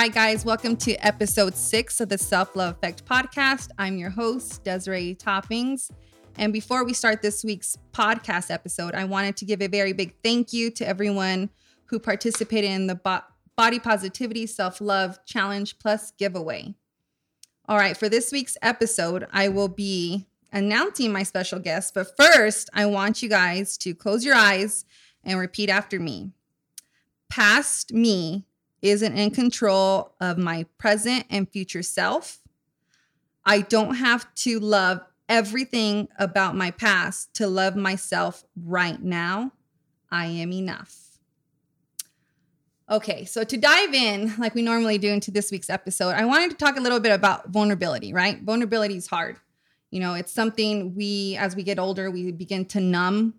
right, guys, welcome to episode six of the Self Love Effect podcast. I'm your host, Desiree Toppings. And before we start this week's podcast episode, I wanted to give a very big thank you to everyone who participated in the Bo- Body Positivity Self Love Challenge Plus giveaway. All right, for this week's episode, I will be announcing my special guest. But first, I want you guys to close your eyes and repeat after me. Past me isn't in control of my present and future self. I don't have to love everything about my past to love myself right now. I am enough. Okay, so to dive in, like we normally do into this week's episode, I wanted to talk a little bit about vulnerability, right? Vulnerability is hard. You know, it's something we, as we get older, we begin to numb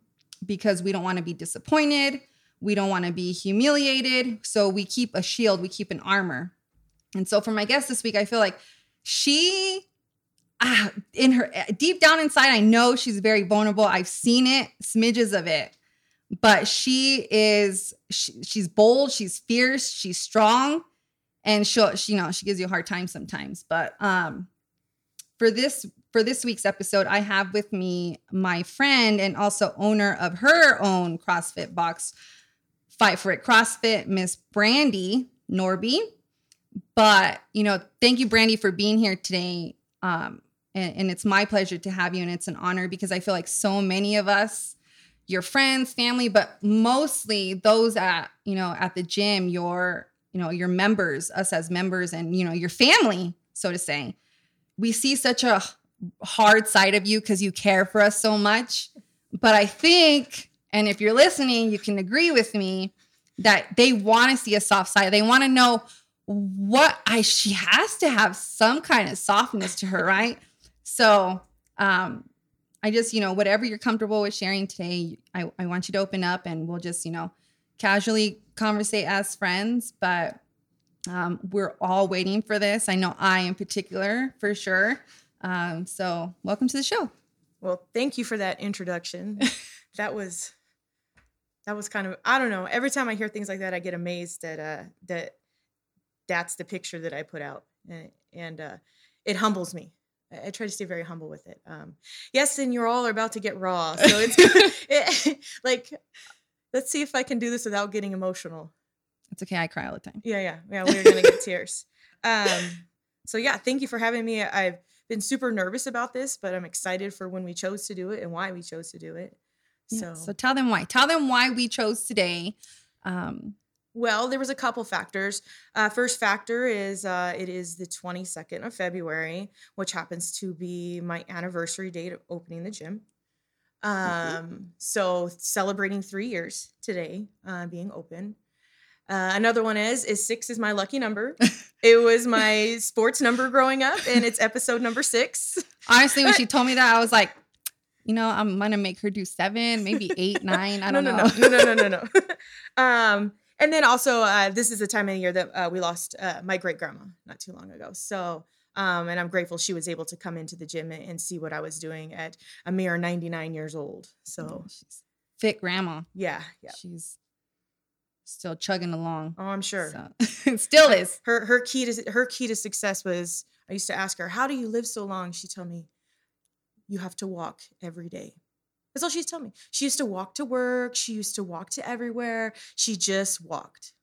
because we don't want to be disappointed. We don't want to be humiliated. So we keep a shield, we keep an armor. And so for my guest this week, I feel like she, ah, in her deep down inside, I know she's very vulnerable. I've seen it, smidges of it, but she is, she, she's bold, she's fierce, she's strong, and she'll, she, you know, she gives you a hard time sometimes. But um, for this for this week's episode, I have with me my friend and also owner of her own CrossFit box, Fight for It CrossFit, Miss Brandy Norby. But, you know, thank you, Brandy, for being here today. Um, and, and it's my pleasure to have you. And it's an honor because I feel like so many of us, your friends, family, but mostly those at, you know, at the gym, your, you know, your members, us as members and, you know, your family, so to say, we see such a hard side of you because you care for us so much. But I think and if you're listening, you can agree with me that they want to see a soft side. They want to know what I she has to have some kind of softness to her, right? So um I just, you know, whatever you're comfortable with sharing today, I, I want you to open up and we'll just, you know, casually conversate as friends. But um, we're all waiting for this. I know I in particular for sure. Um, so welcome to the show. Well, thank you for that introduction. that was that was kind of I don't know. Every time I hear things like that, I get amazed that uh, that that's the picture that I put out, and, and uh, it humbles me. I, I, try to stay very humble with it. Um, yes, and you're all about to get raw, so it's it, like let's see if I can do this without getting emotional. It's okay. I cry all the time. Yeah, yeah, yeah. We're gonna get tears. Um, so yeah, thank you for having me. I've been super nervous about this, but I'm excited for when we chose to do it and why we chose to do it. So, so tell them why. Tell them why we chose today. Um, well, there was a couple factors. Uh, first factor is uh, it is the 22nd of February, which happens to be my anniversary date of opening the gym. Um, mm-hmm. So celebrating three years today, uh, being open. Uh, another one is is six is my lucky number. it was my sports number growing up, and it's episode number six. Honestly, when she told me that, I was like, you know, I'm gonna make her do seven, maybe eight, nine. I don't no, know. No, no, no, no, no, no. um, and then also, uh, this is the time of the year that uh, we lost uh, my great grandma not too long ago. So, um, and I'm grateful she was able to come into the gym and, and see what I was doing at a mere 99 years old. So, she's fit grandma. Yeah, yeah. She's still chugging along. Oh, I'm sure. So, still is. Her her key to her key to success was I used to ask her, "How do you live so long?" She told me, you have to walk every day. That's all she's telling me. She used to walk to work. She used to walk to everywhere. She just walked.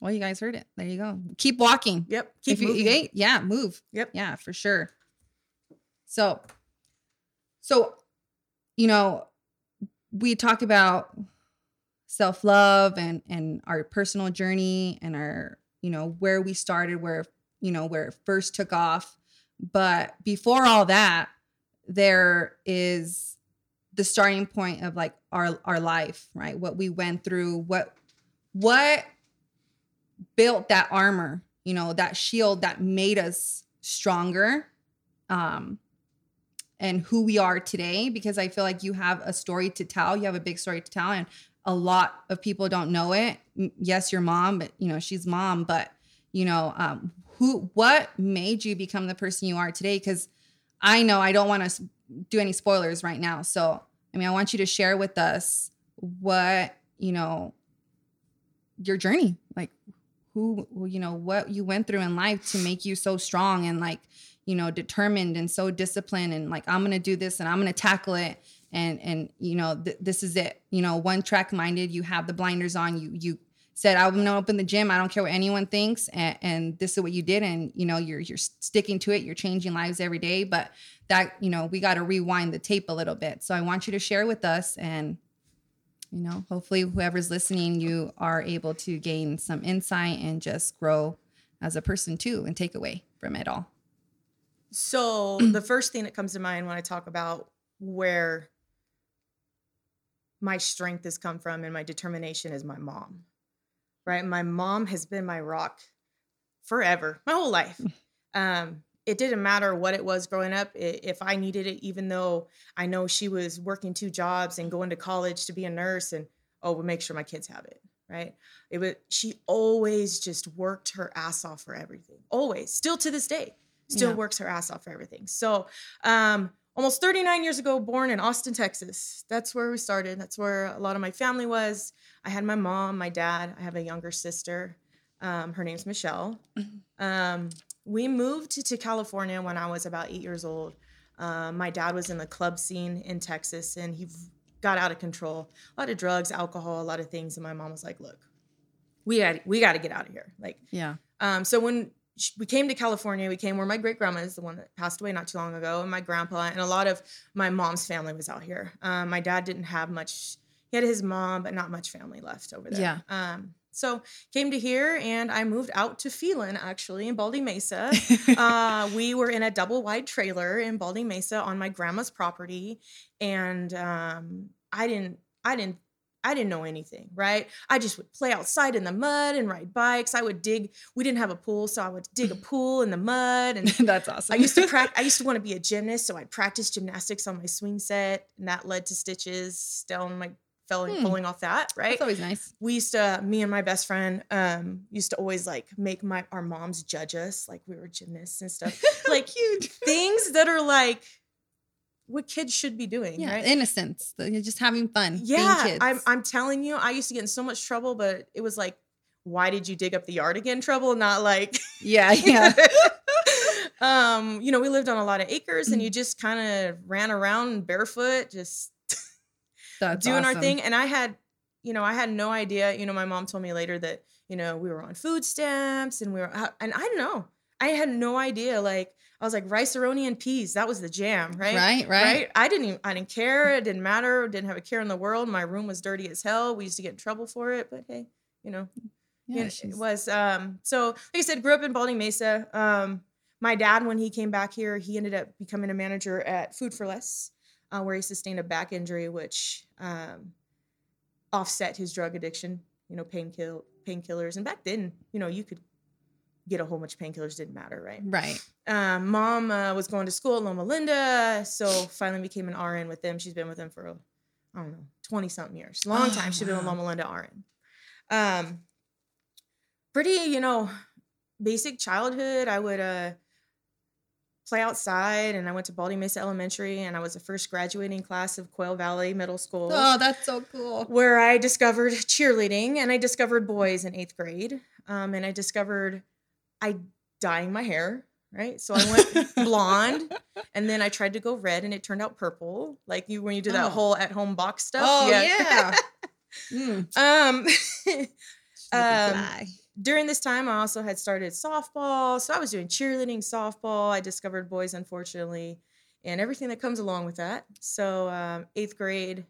Well, you guys heard it. There you go. Keep walking. Yep. Keep if you, moving. You, yeah, move. Yep. Yeah, for sure. So, so, you know, we talk about self love and and our personal journey and our you know where we started, where you know where it first took off. But before all that, there is the starting point of like our our life, right? What we went through, what what built that armor, you know, that shield that made us stronger. Um and who we are today because I feel like you have a story to tell. You have a big story to tell and a lot of people don't know it. Yes, your mom, but you know, she's mom, but you know, um who what made you become the person you are today cuz I know I don't want to do any spoilers right now. So, I mean, I want you to share with us what, you know, your journey, like who you know what you went through in life to make you so strong and like you know determined and so disciplined and like i'm gonna do this and i'm gonna tackle it and and you know th- this is it you know one track minded you have the blinders on you you said i'm gonna open the gym. I don't care what anyone thinks. And, and this is what you did and you know you're you're sticking to it. You're changing lives every day but that you know we got to rewind the tape a little bit. So i want you to share with us and you know hopefully whoever's listening you are able to gain some insight and just grow as a person too and take away from it all. So the first thing that comes to mind when i talk about where my strength has come from and my determination is my mom right? My mom has been my rock forever my whole life. Um it didn't matter what it was growing up if i needed it even though i know she was working two jobs and going to college to be a nurse and oh we'll make sure my kids have it right? It was she always just worked her ass off for everything always still to this day still yeah. works her ass off for everything. So um almost 39 years ago born in austin texas that's where we started that's where a lot of my family was i had my mom my dad i have a younger sister um, her name's michelle mm-hmm. um, we moved to, to California when I was about eight years old. Um, my dad was in the club scene in Texas and he got out of control. A lot of drugs, alcohol, a lot of things. And my mom was like, look, we got we got to get out of here. Like, yeah. Um, so when we came to California, we came where my great grandma is the one that passed away not too long ago, and my grandpa and a lot of my mom's family was out here. Um, my dad didn't have much. He had his mom, but not much family left over there. Yeah. Um, so came to here and I moved out to Phelan actually in Baldy Mesa. uh, we were in a double wide trailer in Baldy Mesa on my grandma's property, and um, I didn't I didn't I didn't know anything, right? I just would play outside in the mud and ride bikes. I would dig. We didn't have a pool, so I would dig a pool in the mud. And that's awesome. I used to practice. I used to want to be a gymnast, so I'd practice gymnastics on my swing set, and that led to stitches down my felling, hmm. pulling off that, right? That's always nice. We used to, me and my best friend, um, used to always like make my our moms judge us, like we were gymnasts and stuff. like cute things that are like what kids should be doing, yeah, right? Innocence, just having fun. Yeah, I'm I'm telling you, I used to get in so much trouble, but it was like, why did you dig up the yard again? Trouble, not like, yeah, yeah. um, you know, we lived on a lot of acres, and you just kind of ran around barefoot, just that's doing awesome. our thing. And I had, you know, I had no idea. You know, my mom told me later that, you know, we were on food stamps and we were, out, and I don't know. I had no idea. Like, I was like Rice-A-Roni and peas. That was the jam, right? Right, right. Right. I didn't even, I didn't care. It didn't matter. Didn't have a care in the world. My room was dirty as hell. We used to get in trouble for it, but hey, you know, yeah, it was. Um, so like I said, grew up in Baldy Mesa. Um, my dad, when he came back here, he ended up becoming a manager at Food for Less uh, where he sustained a back injury, which um, offset his drug addiction. You know, painkillers, painkillers, and back then, you know, you could get a whole bunch of painkillers. Didn't matter, right? Right. Um, mom uh, was going to school at Loma Linda, so finally became an RN with them. She's been with them for I don't know, twenty something years, long oh, time. She's wow. been with Loma Linda RN. Um, pretty, you know, basic childhood. I would uh play outside and I went to Baldy Mesa Elementary and I was the first graduating class of Quail Valley Middle School. Oh, that's so cool. Where I discovered cheerleading and I discovered boys in eighth grade. Um, and I discovered I dyeing my hair, right? So I went blonde and then I tried to go red and it turned out purple. Like you when you do that oh. whole at home box stuff. Oh yeah. yeah. mm. Um, um during this time, I also had started softball. So I was doing cheerleading, softball. I discovered boys, unfortunately, and everything that comes along with that. So, um, eighth grade,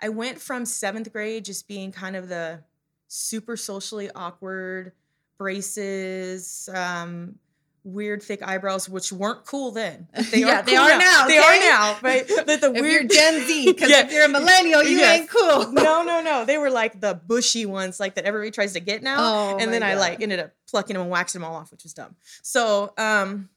I went from seventh grade just being kind of the super socially awkward, braces, um, weird thick eyebrows, which weren't cool then. They yeah, are they are now. now they are now. But, but the if weird Gen Z, because yeah. if you're a millennial, you yes. ain't cool. no, no, no. They were like the bushy ones, like that everybody tries to get now. Oh, and then God. I like ended up plucking them and waxing them all off, which was dumb. So, um,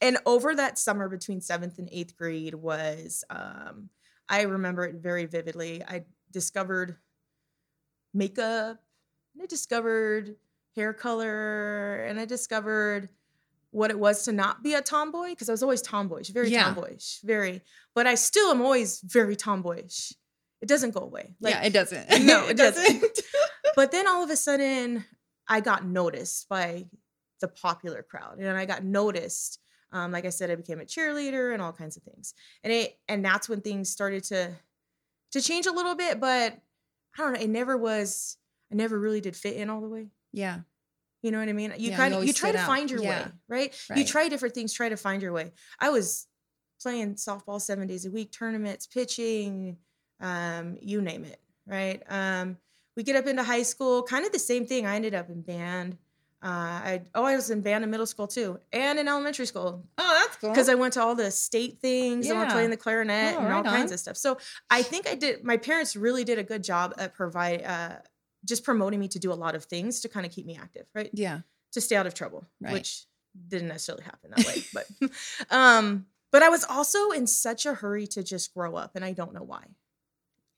and over that summer between seventh and eighth grade was, um, I remember it very vividly. I discovered makeup, and I discovered hair color, and I discovered what it was to not be a tomboy because I was always tomboyish, very yeah. tomboyish, very. But I still am always very tomboyish. It doesn't go away. Like, yeah, it doesn't. No, it, it doesn't. doesn't. but then all of a sudden, I got noticed by the popular crowd and I got noticed. Um, like I said, I became a cheerleader and all kinds of things. And it and that's when things started to to change a little bit, but I don't know, it never was I never really did fit in all the way. Yeah. You know what I mean? You Yeah, kind of you always try to out. find your Yeah. way, right? You try different things, try to find your way. I was playing softball seven days a week, tournaments, pitching, um, you name it, right? Um, we get up into high school, kind of the same thing. I ended up in band. Uh, I oh, I was in band in middle school too, and in elementary school Oh, that's cool. because I went to all the state things. I went Yeah. playing the clarinet Oh, and all right kinds on. of stuff. So I think I did. My parents really did a good job at provide, uh, just promoting me to do a lot of things to kind of keep me active, right? yeah. To stay out of trouble, Right. which didn't necessarily happen that way. but, um, but I was also in such a hurry to just grow up, and I don't know why.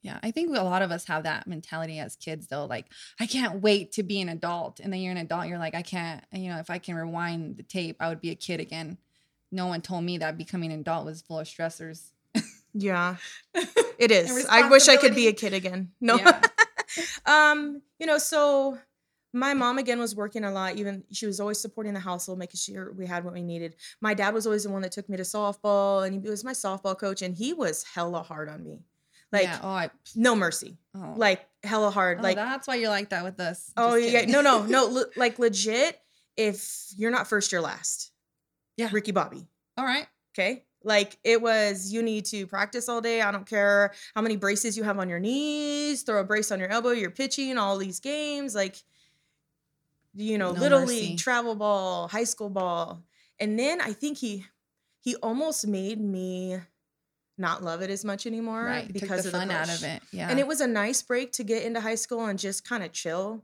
Yeah, I think a lot of us have that mentality as kids, though. Like, I can't wait to be an adult. And then you're an adult, you're like, I can't, you know, if I can rewind the tape, I would be a kid again. No one told me that becoming an adult was full of stressors. Yeah, it is. I wish I could be a kid again. No. Yeah. um, you know, so my mom again was working a lot. Even she was always supporting the household, making sure we had what we needed. My dad was always the one that took me to softball, and he was my softball coach, and he was hella hard on me, like yeah. Oh, I, no mercy, oh. like hella hard, Oh, like that's why you're like that with us. oh yeah, no, no, no, le- like legit. If you're not first, you're last. Yeah. Ricky Bobby. All right. Okay. Like it was, you need to practice all day. I don't care how many braces you have on your knees, throw a brace on your elbow, you're pitching all these games. Like, you know, No little mercy. league, travel ball, high school ball. And then I think he he almost made me not love it as much anymore Right. because the of fun the out of it. Yeah. And it was a nice break to get into high school and just kind of chill,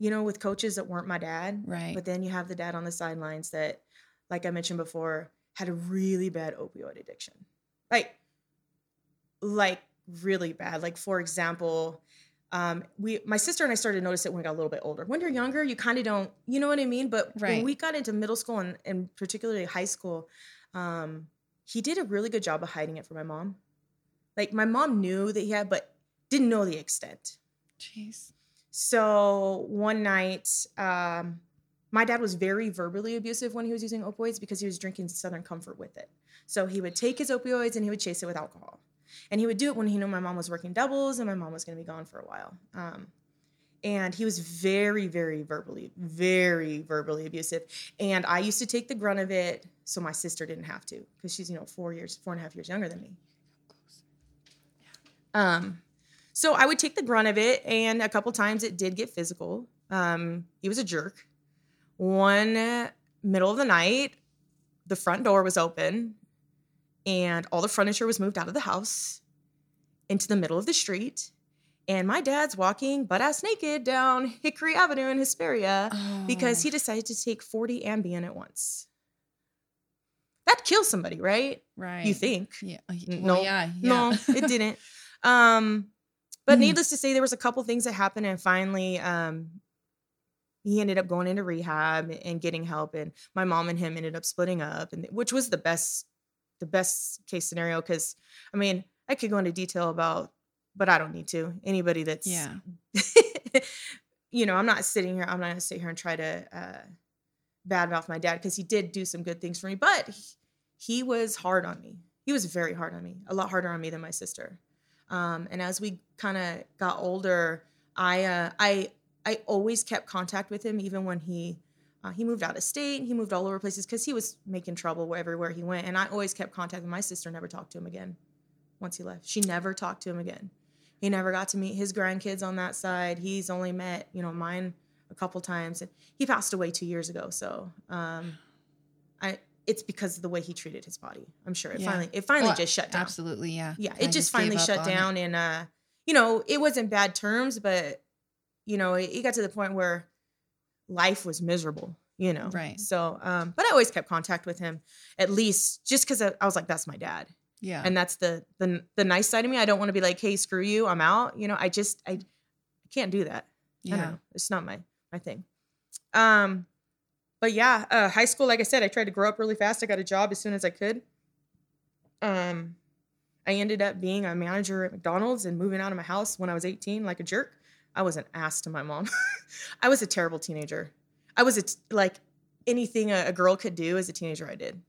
you know, with coaches that weren't my dad. right. But then you have the dad on the sidelines that, like I mentioned before, had a really bad opioid addiction. Like, like really bad. Like, for example, um, we my sister and I started to notice it when we got a little bit older. When you're younger, you kind of don't, you know what I mean? But when we got into middle school and, and particularly high school, um, he did a really good job of hiding it from my mom. Like my mom knew that he had, but didn't know the extent. Jeez. So one night, um, my dad was very verbally abusive when he was using opioids because he was drinking Southern Comfort with it. So he would take his opioids and he would chase it with alcohol. And he would do it when he knew my mom was working doubles and my mom was going to be gone for a while. Um, and he was very, very verbally, very verbally abusive. And I used to take the grunt of it so my sister didn't have to because she's, you know, four years, four and a half years younger than me. Um, so I would take the grunt of it, and a couple times it did get physical. Um, he was a jerk. One middle of the night, the front door was open, and all the furniture was moved out of the house into the middle of the street. And my dad's walking butt ass naked down Hickory Avenue in Hesperia because Oh. he decided to take 40 Ambien at once. That kills somebody, right? right. You think. Yeah. uh, Well, no, yeah. yeah. No, it didn't. Um, but Mhm. needless to say, there was a couple things that happened, and finally, um, he ended up going into rehab and getting help. And my mom and him ended up splitting up, and which was the best, the best case scenario. Because I mean, I could go into detail about, but I don't need to. Anybody that's Yeah. you know, I'm not sitting here. I'm not gonna sit here and try to uh, badmouth my dad because he did do some good things for me, but he, he was hard on me. He was very hard on me, a lot harder on me than my sister. Um, and as we kind of got older, I uh, I I always kept contact with him, even when he uh, he moved out of state. And he moved all over places because he was making trouble everywhere he went. And I always kept contact with my sister. Never talked to him again. Once he left, she never talked to him again. He never got to meet his grandkids on that side. He's only met you know mine a couple times. And he passed away two years ago. So um, I it's because of the way he treated his body. I'm sure it Yeah. finally it finally Well, just shut down. Absolutely. Yeah. Yeah, it just gave finally shut on it. down, and uh, you know, it wasn't bad terms, but you know, it, it got to the point where life was miserable. You know, Right. So, um, but I always kept contact with him, at least just because I, I was like, that's my dad, Yeah. and that's the the the nice side of me. I don't want to be like, hey, screw you, I'm out. You know, I just I, I can't do that. Yeah. know. It's not my my thing. Um, but yeah, uh, high school, like I said, I tried to grow up really fast. I got a job as soon as I could. Um, I ended up being a manager at McDonald's and moving out of my house when I was 18, like a jerk. I was an ass to my mom. I was a terrible teenager. I was a t- like anything a, a girl could do as a teenager. I did.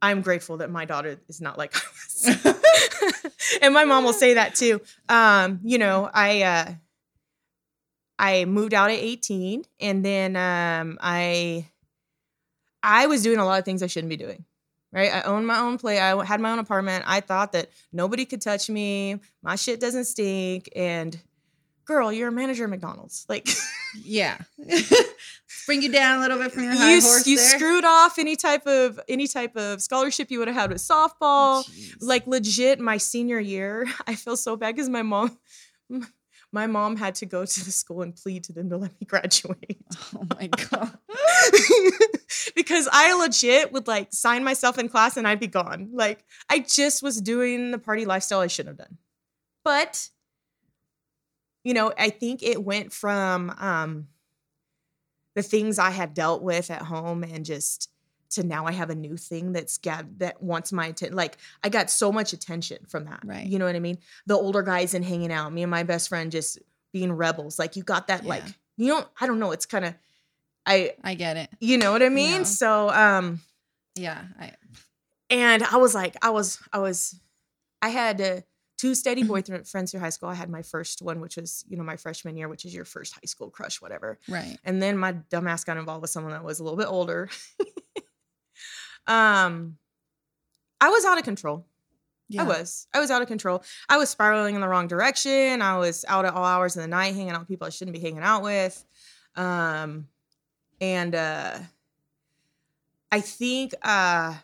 I'm grateful that my daughter is not like I was. and my mom will say that too. Um, you know, I uh I moved out at 18 and then um I I was doing a lot of things I shouldn't be doing. Right? I owned my own place. I had my own apartment. I thought that nobody could touch me. My shit doesn't stink and girl, you're a manager at McDonald's. Like yeah. Bring you down a little bit from your high you, horse you there. screwed off any type of any type of scholarship you would have had with softball Jeez. like legit my senior year i feel so bad because my mom my mom had to go to the school and plead to them to let me graduate oh my god. because i legit would like sign myself in class and i'd be gone like i just was doing the party lifestyle i shouldn't have done but you know i think it went from um the things i had dealt with at home and just to now i have a new thing that's got that wants my attention like i got so much attention from that Right. you know what i mean the older guys and hanging out me and my best friend just being rebels like you got that like Yeah. you know i don't know it's kind of i I get it. you know what i mean Yeah. so um Yeah. I and I was like, I was, I was, I had uh, two steady Mm-hmm. boyfriend friends through high school. I had my first one, which was, you know, my freshman year, which is your first high school crush, whatever. right. And then my dumbass got involved with someone that was a little bit older. um, I was out of control. Yeah. I was. I was out of control. I was spiraling in the wrong direction. I was out at all hours of the night hanging out with people I shouldn't be hanging out with. Um and uh I think uh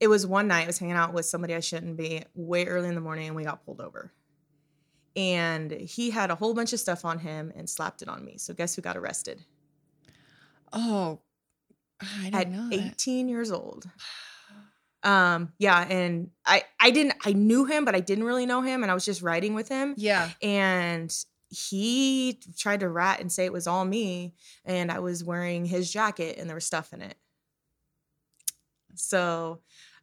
it was one night I was hanging out with somebody I shouldn't be way early in the morning and we got pulled over. And he had a whole bunch of stuff on him and slapped it on me. So guess who got arrested? Oh, I At didn't know that. 18 years old. Um yeah, and I I didn't I knew him but I didn't really know him and I was just riding with him Yeah. and he tried to rat and say it was all me and I was wearing his jacket and there was stuff in it. So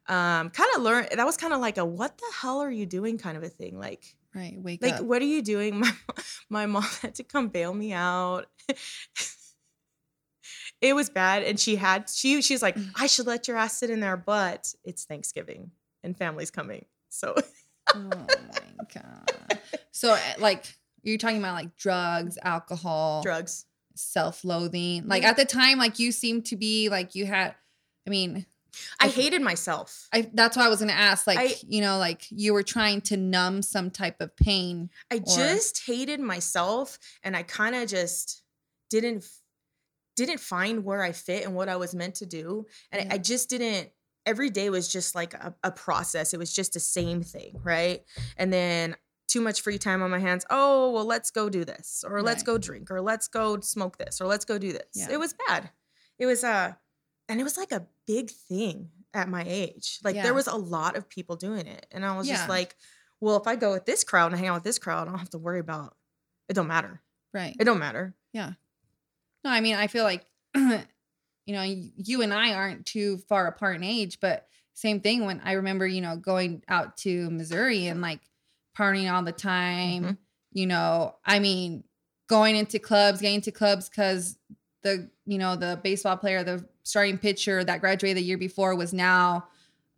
um kind of learn that was kind of like a what the hell are you doing kind of a thing like Right. Wake like up. Like, what are you doing my my mom had to come bail me out it was bad and she had she she's like Mm. i should let your ass sit in there but it's thanksgiving and family's coming so oh my god. So, eh, like, you're talking about like drugs, alcohol, drugs self-loathing. Like Mhm. at the time, like you seemed to be like you had. I mean, i hated myself I that's why I was gonna ask. Like, I- you know, like you were trying to numb some type of pain. i Or- just hated myself and i kind of just didn't didn't find where i fit and what i was meant to do and I, Yeah. I just didn't every day was just like a, a process it was just the same thing right and then too much free time on my hands oh well let's go do this or let's go drink or let's go smoke this or let's go do this Yeah. it was bad it was uh and it was like a big thing at my age like Yeah. there was a lot of people doing it and i was Yeah. just like well if i go with this crowd and hang out with this crowd i don't have to worry about it don't matter Right. it don't matter Yeah. No, I mean, I feel like, you know, you and I aren't too far apart in age, but same thing when I remember, you know, going out to Missouri and like partying all the time, Mhm. you know, I mean, going into clubs, getting to clubs because the, you know, the baseball player, the starting pitcher that graduated the year before was now,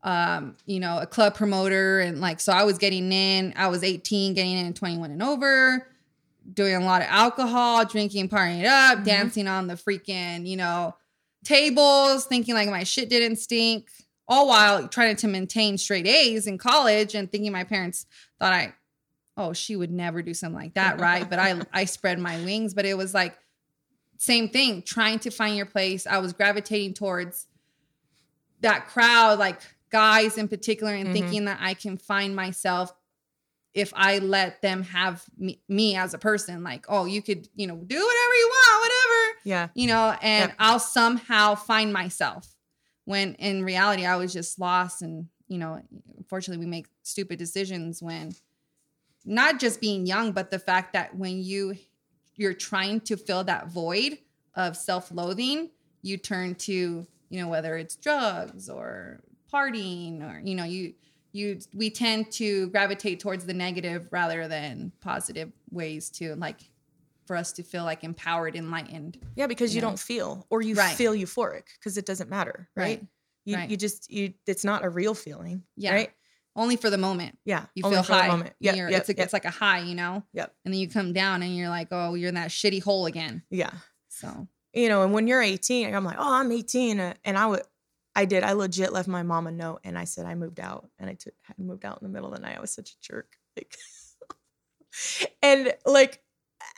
um, you know, a club promoter. And like, so I was getting in, I was 18, getting in 21 and over doing a lot of alcohol, drinking, partying it up, Mhm. dancing on the freaking, you know, tables, thinking like my shit didn't stink, all while trying to maintain straight A's in college and thinking my parents thought I, oh, she would never do something like that, right? But I I spread my wings, but it was like same thing, trying to find your place. I was gravitating towards that crowd, like guys in particular, and Mhm. thinking that I can find myself if I let them have me, me as a person. Like, oh, you could, you know, do whatever you want, whatever, yeah you know, and Yep. I'll somehow find myself. When in reality, I was just lost, and you know, unfortunately, we make stupid decisions when not just being young, but the fact that when you you're trying to fill that void of self-loathing, you turn to, you know, whether it's drugs or partying or, you know, you you we tend to gravitate towards the negative rather than positive ways to like for us to feel like empowered, enlightened. Yeah, because you Yeah. don't feel or you Right. feel euphoric because it doesn't matter, right? Right. You Right. you just you it's not a real feeling. Yeah. Right? Only for the moment. Yeah. You only feel high. moment. Yeah. it's, a, it's like a high, you know? Yep. And then you come down and you're like, oh, you're in that shitty hole again. yeah. So You know, and when you're 18, I'm like, oh, I'm 18. uh, And I would I did. I legit left my mom a note and I said I moved out. And I took had moved out in the middle of the night. I was such a jerk. Like and like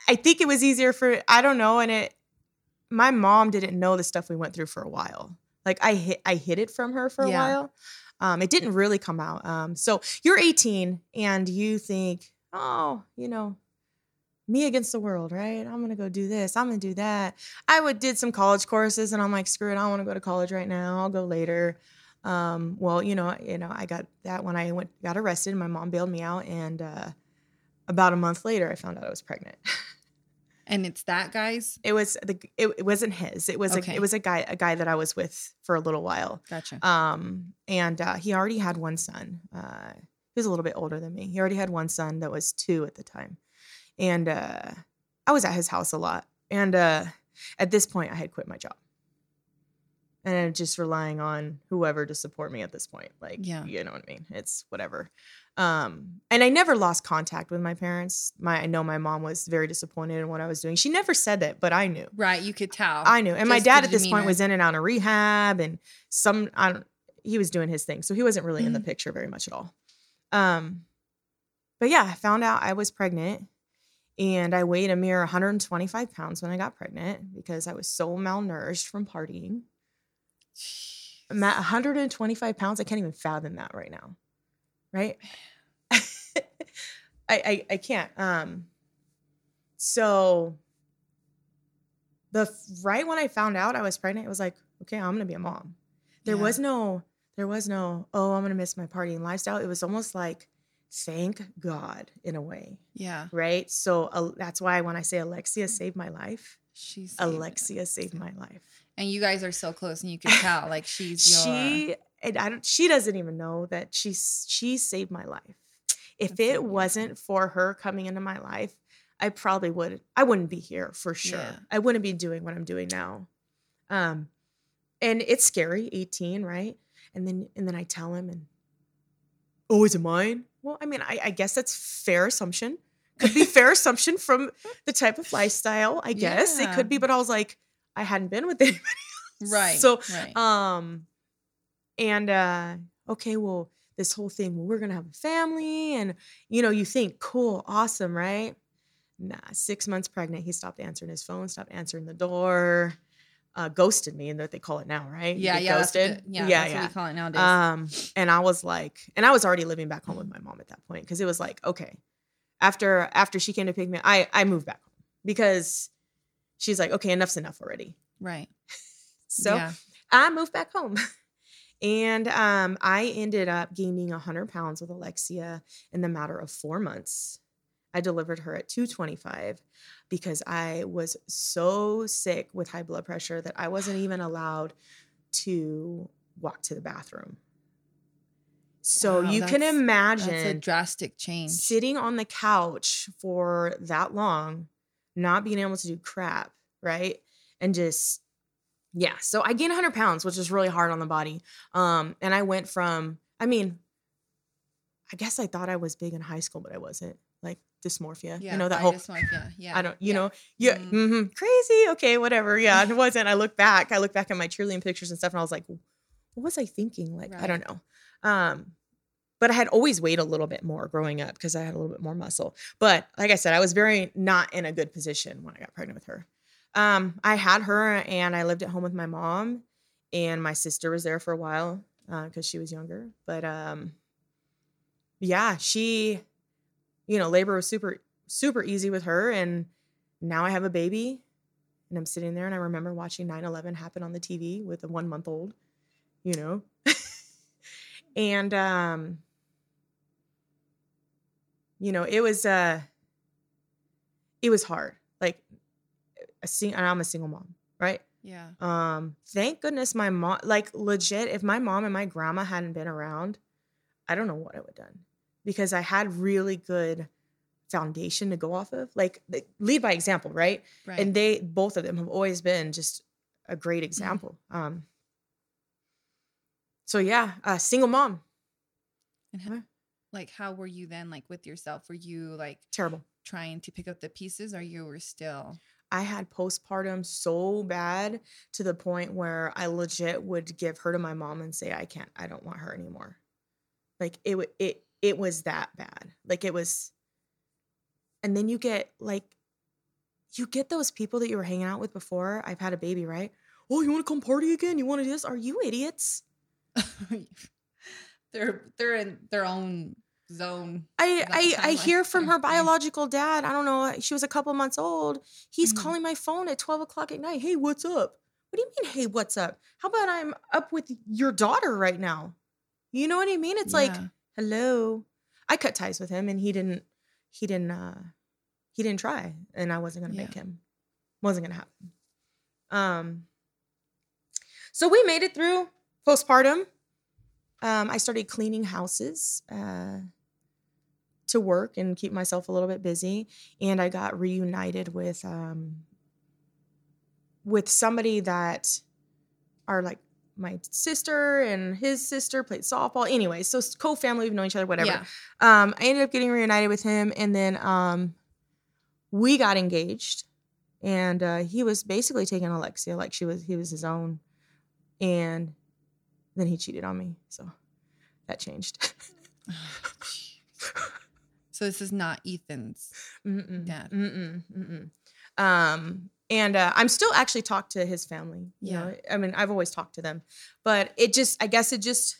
I think it was easier for I don't know. And it my mom didn't know the stuff we went through for a while. Like I hid I hid it from her for a Yeah. while. Um, it didn't really come out. Um, so you're 18 and you think, oh, you know, me against the world, right? I'm gonna go do this. I'm gonna do that. I would did some college courses, and I'm like, screw it. I don't want to go to college right now. I'll go later. Um, well, you know, you know, I got that when I went got arrested. My mom bailed me out, and uh, about a month later, I found out I was pregnant. and it's that guys. It was the it, it wasn't his. It was Okay. a, it was a guy a guy that I was with for a little while. Gotcha. Um, and uh, he already had one son. Uh, he was a little bit older than me. He already had one son that was two at the time, and uh, I was at his house a lot. And uh, at this point, I had quit my job, and I'm just relying on whoever to support me at this point. Like, Yeah. you know what I mean? It's whatever. Um, and I never lost contact with my parents. My I know my mom was very disappointed in what I was doing. She never said that, but I knew. right. You could tell. I knew. And my dad at this point demeanor. was in and out of rehab and some I don't he was doing his thing. So he wasn't really in the Mhm. picture very much at all. Um but yeah, I found out I was pregnant and I weighed a mere 125 pounds when I got pregnant because I was so malnourished from partying. I'm at 125 pounds. I can't even fathom that right now. Right? I, I I can't. Um so the right when I found out I was pregnant, it was like, okay, I'm gonna be a mom. There Yeah. was no, there was no, oh, I'm gonna miss my partying lifestyle. It was almost like, thank God in a way, Yeah. right? So uh, that's why when I say Alexia saved my life, She's Alexia saved my life. And you guys are so close, and you can tell like she's your. she and I don't she doesn't even know that she she saved my life. If That's it wasn't for her coming into my life, I probably would I wouldn't be here for sure. Yeah. I wouldn't be doing what I'm doing now. Um and it's scary, 18, right? And then and then I tell him and oh, is it mine? Well, I mean, I, I guess that's fair assumption. Could be fair assumption from the type of lifestyle, I guess. It could be, but I was like, I hadn't been with anybody Else. right. So right. um, and uh, okay, well, this whole thing, well, we're gonna have a family, and you know, you think, cool, awesome, right? Nah, six months pregnant, he stopped answering his phone, stopped answering the door, uh, ghosted me, and that they call it now, right? Yeah. Yeah. Ghosted. the- yeah. yeah, That's yeah. what we call it nowadays. Um, and I was like, and I was already living back home with my mom at that point because it was like, okay, after after she came to pick me, I I moved back home because she's like, okay, enough's enough already. right. So yeah. I moved back home. And um, I ended up gaining 100 pounds with Alexia in the matter of four months. I delivered her at 225 because I was so sick with high blood pressure that I wasn't even allowed to walk to the bathroom. So Wow, you can imagine That's a drastic change. sitting on the couch for that long, not being able to do crap, right? And just, yeah. So I gained 100 pounds, which is really hard on the body. Um, and I went from, I mean, I guess I thought I was big in high school, but I wasn't. Like dysmorphia, Yeah. you know that whole. want- yeah. I don't, you yeah. know, yeah, Mhm. mhm, crazy. Okay, whatever. Yeah, it wasn't. I look back. I look back at my cheerleading pictures and stuff, and I was like, what was I thinking? Like, I don't know. Um, but I had always weighed a little bit more growing up because I had a little bit more muscle. But like I said, I was very not in a good position when I got pregnant with her. Um, I had her and I lived at home with my mom, and my sister was there for a while because she was younger. But um, yeah, she, you know, labor was super super easy with her, and now I have a baby, and I'm sitting there, and I remember watching 9/11 happen on the TV with a one month old, you know, and um, you know, it was uh, it was hard, a sing. and I'm a single mom, right? Yeah. Um, thank goodness my mom, like legit, if my mom and my grandma hadn't been around, I don't know what I would have done because I had really good foundation to go off of. Like lead by example, right? Right. And they both of them have always been just a great example. Um so yeah, uh single mom, And how, like, how were you then, like, with yourself? Were you like terrible. trying to pick up the pieces, or you were still? I had postpartum so bad to the point where I legit would give her to my mom and say, I can't, I don't want her anymore. Like it it it was that bad. Like it was and then you get like you get those people that you were hanging out with before I've had a baby, right? Oh, you want to come party again? You want to do this? Are you idiots? they're they're in their own zone. I I, I hear from her biological dad. I don't know. She was a couple months old. He's Mhm. calling my phone at twelve o'clock at night. Hey, what's up? What do you mean? Hey, what's up? How about I'm up with your daughter right now? You know what I mean? It's like hello. I cut ties with him, and he didn't. He didn't. uh He didn't try, and I wasn't gonna make him. Wasn't gonna happen. Um. So we made it through postpartum. Um, I started cleaning houses. Uh, to work and keep myself a little bit busy and i got reunited with um with somebody that are like my sister and his sister played softball anyway so co-family we've known each other whatever. Yeah. um i ended up getting reunited with him and then um we got engaged and uh he was basically taking alexia like she was he was his own and then he cheated on me so that changed So this is not Ethan's. Mm-mm, dad. Mm-mm, mm-mm. Um, and uh, I'm still actually talked to his family. You Yeah. know, I mean, I've always talked to them, but it just, I guess it just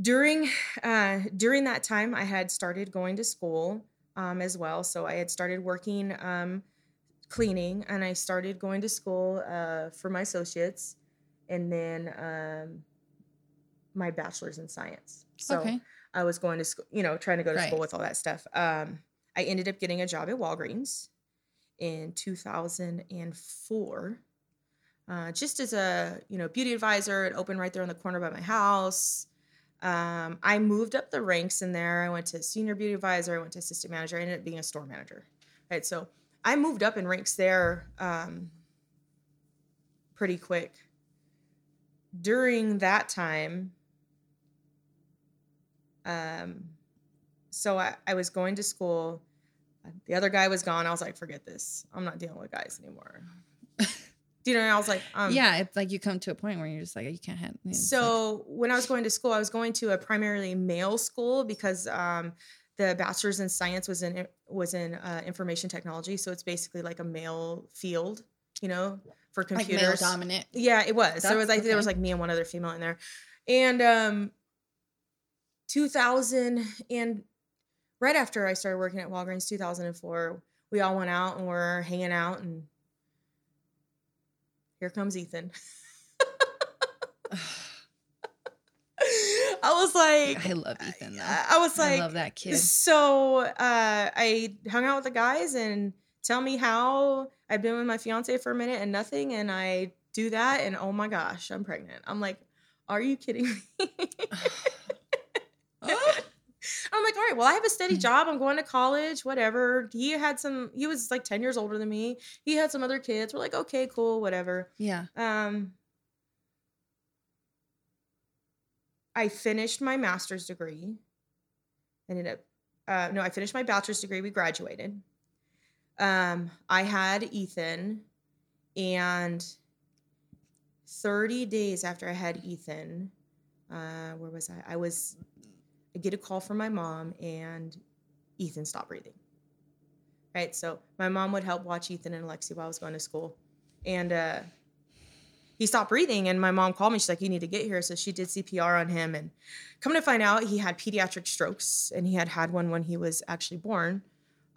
during uh, during that time, I had started going to school um, as well. So I had started working um, cleaning, and I started going to school uh, for my associates, and then um, my bachelor's in science. So okay. I was going to school, you know, trying to go to Right. school with all that stuff. Um, I ended up getting a job at Walgreens in 2004, uh, just as a you know beauty advisor. It opened right there on the corner by my house. Um, I moved up the ranks in there. I went to senior beauty advisor. I went to assistant manager. I ended up being a store manager. Right, so I moved up in ranks there um, pretty quick. During that time, um, so I, I was going to school. The other guy was gone. I was like, forget this. I'm not dealing with guys anymore. Do you know? I was like, um, yeah, it's like you come to a point where you're just like you can't handle. it. It's like- So when I was going to school, I was going to a primarily male school because um, the bachelor's in science was in was in uh, information technology. So it's basically like a male field, you know, for like male computers. dominant. Yeah, it was. there was That's- like there was like me and one other female in there, and um, 2000 and right after I started working at Walgreens, 2004, we all went out and we're hanging out, and here comes Ethan. I was like, I love Ethan though. I was like I love that kid. so uh, I hung out with the guys and tell me how I've been with my fiance for a minute and nothing, and I do that, and oh my gosh, I'm pregnant. I'm like, are you kidding me? I'm like, all right, well, I have a steady job. I'm going to college, whatever. He had some, he was like 10 years older than me. He had some other kids. We're like, okay, cool, whatever. Yeah. Um, I finished my master's degree. Ended up, uh, no, I finished my bachelor's degree. We graduated. Um, I had Ethan, and 30 days after I had Ethan, uh, where was I? I was, I get a call from my mom, and Ethan stopped breathing. Right. So my mom would help watch Ethan and Alexi while I was going to school. And uh, he stopped breathing and my mom called me she's like you need to get here so she did cpr on him and come to find out he had pediatric strokes and he had had one when he was actually born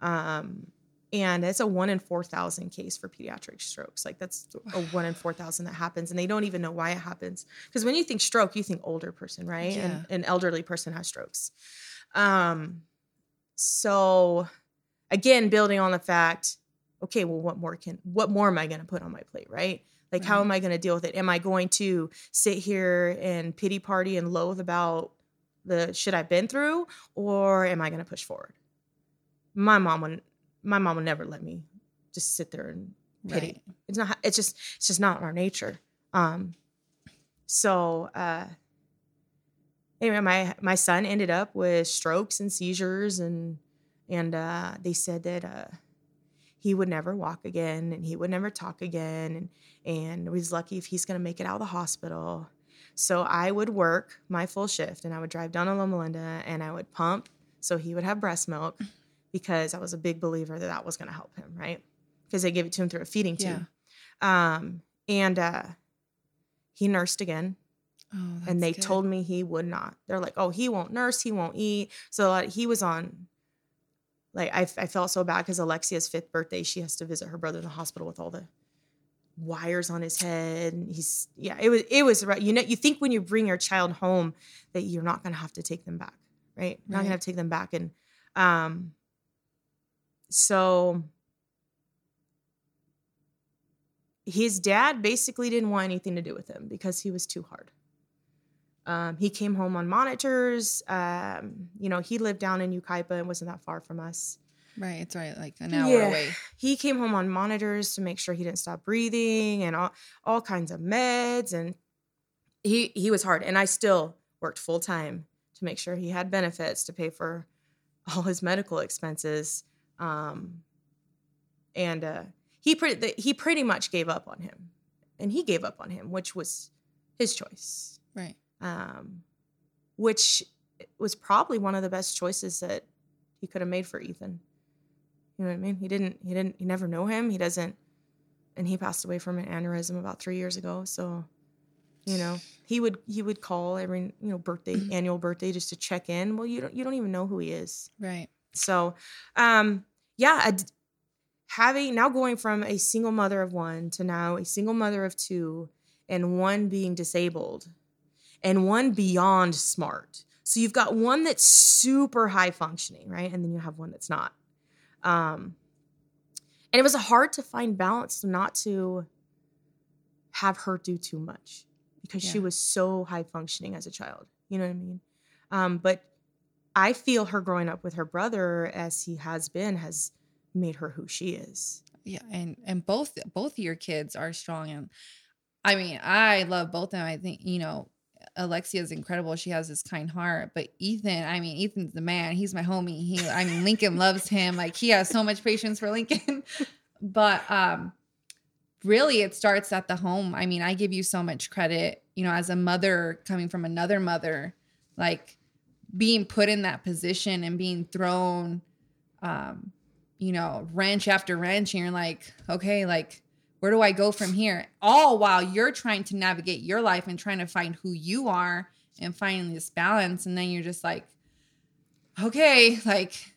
um, and it's a one in 4000 case for pediatric strokes. Like that's a one in 4000 that happens and they don't even know why it happens. Because when you think stroke you think older person right? Yeah. and an elderly person has strokes. Um, so again building on the fact okay well what more can what more am i going to put on my plate right? Like how am i going to deal with it? Am i going to sit here and pity party and loathe about the shit I've been through, or am I going to push forward? My mom would, my mom would never let me just sit there and pity. Right. It's not. It's just. It's just not our nature. Um. So, uh, anyway, my my son ended up with strokes and seizures, and and uh, they said that uh, he would never walk again, and he would never talk again, and and was lucky if he's going to make it out of the hospital. So I would work my full shift, and I would drive down to Loma Linda, and I would pump so he would have breast milk, because I was a big believer that that was going to help him, right? Because they gave it to him through a feeding tube. Um, and uh, he nursed again Oh, and they good. told me he would not. They're like, "Oh, he won't nurse, he won't eat." So like, he was on. Like I, I felt so bad because Alexia's fifth birthday, she has to visit her brother in the hospital with all the wires on his head. And he's yeah, it was it was right. You know, you think when you bring your child home that you're not going to have to take them back, right? Not gonna have to take them back, and um, so his dad basically didn't want anything to do with him because he was too hard. Um, he came home on monitors. Um, you know, he lived down in Yucaipa and wasn't that far from us. Right. It's right. Like an hour Yeah. away. He came home on monitors to make sure he didn't stop breathing and all, all kinds of meds. And he he was hard. And I still worked full time to make sure he had benefits to pay for all his medical expenses. Um, and uh, he pretty he pretty much gave up on him, and he gave up on him, which was his choice Right. um, which was probably one of the best choices that he could have made for Ethan. You know what I mean? He didn't. He didn't. He never know him. He doesn't. And he passed away from an aneurysm about three years ago. So, you know, he would he would call every you know birthday annual birthday just to check in. Well, you don't you don't even know who he is. Right. So, um, yeah, having now going from a single mother of one to now a single mother of two, and one being disabled, and one beyond smart. So you've got one that's super high functioning, right, and then you have one that's not. Um, and it was hard to find balance not to have her do too much because she was so high functioning as a child. You know what I mean? Um, but I feel her growing up with her brother as he has been has made her who she is. Yeah, and and both both of your kids are strong and I mean, I love both of them. I think, you know, Alexia is incredible. She has this kind heart, but Ethan, I mean, Ethan's the man. He's my homie. He I mean, Lincoln loves him. Like he has so much patience for Lincoln. but um really it starts at the home. I mean, I give you so much credit, you know, as a mother coming from another mother, like being put in that position and being thrown um you know, wrench after wrench, and you're like, okay, like, where do I go from here? All while you're trying to navigate your life and trying to find who you are and finding this balance. And then you're just like, okay, like,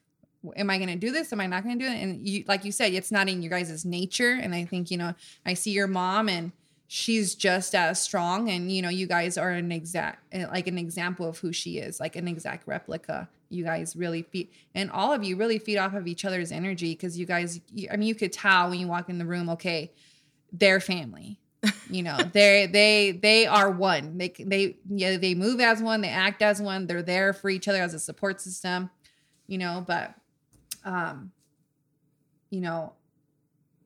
am I going to do this? Am I not going to do it? And you, like you said, it's not in your guys' nature. And I think, you know, I see your mom and she's just as strong. And, you know, you guys are an exact, like an example of who she is, like an exact replica. You guys really feed, and all of you really feed off of each other's energy because you guys, I mean, you could tell when you walk in the room, okay, they're family. You know, they they they are one. They they yeah they move as one. They act as one. They're there for each other as a support system. You know, but um, you know,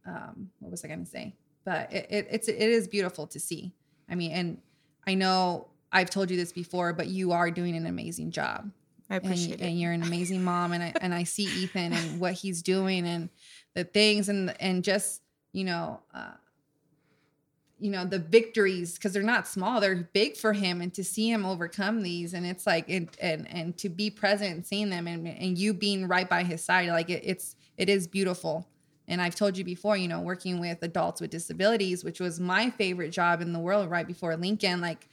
um, what was I going to say? But it, it it's it is beautiful to see. I mean, and I know I've told you this before, but you are doing an amazing job I appreciate and it. And you're an amazing mom and I, and I see Ethan and what he's doing and the things and and just you know uh you know the victories because they're not small they're big for him and to see him overcome these and it's like and and, and to be present and seeing them and, and you being right by his side like it, it's it is beautiful and I've told you before, you know, working with adults with disabilities, which was my favorite job in the world right before Lincoln, like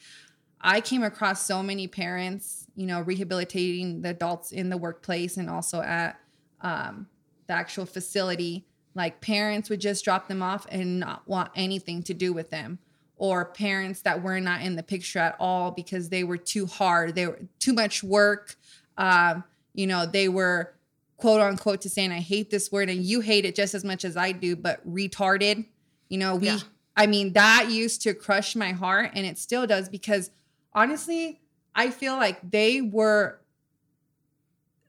I came across so many parents, you know, rehabilitating the adults in the workplace and also at um, the actual facility. Like parents would just drop them off and not want anything to do with them, or parents that were not in the picture at all because they were too hard, they were too much work. Um, you know, they were quote unquote to saying I hate this word and you hate it just as much as I do, but retarded. You know, we Yeah. I mean, that used to crush my heart and it still does because honestly, I feel like they were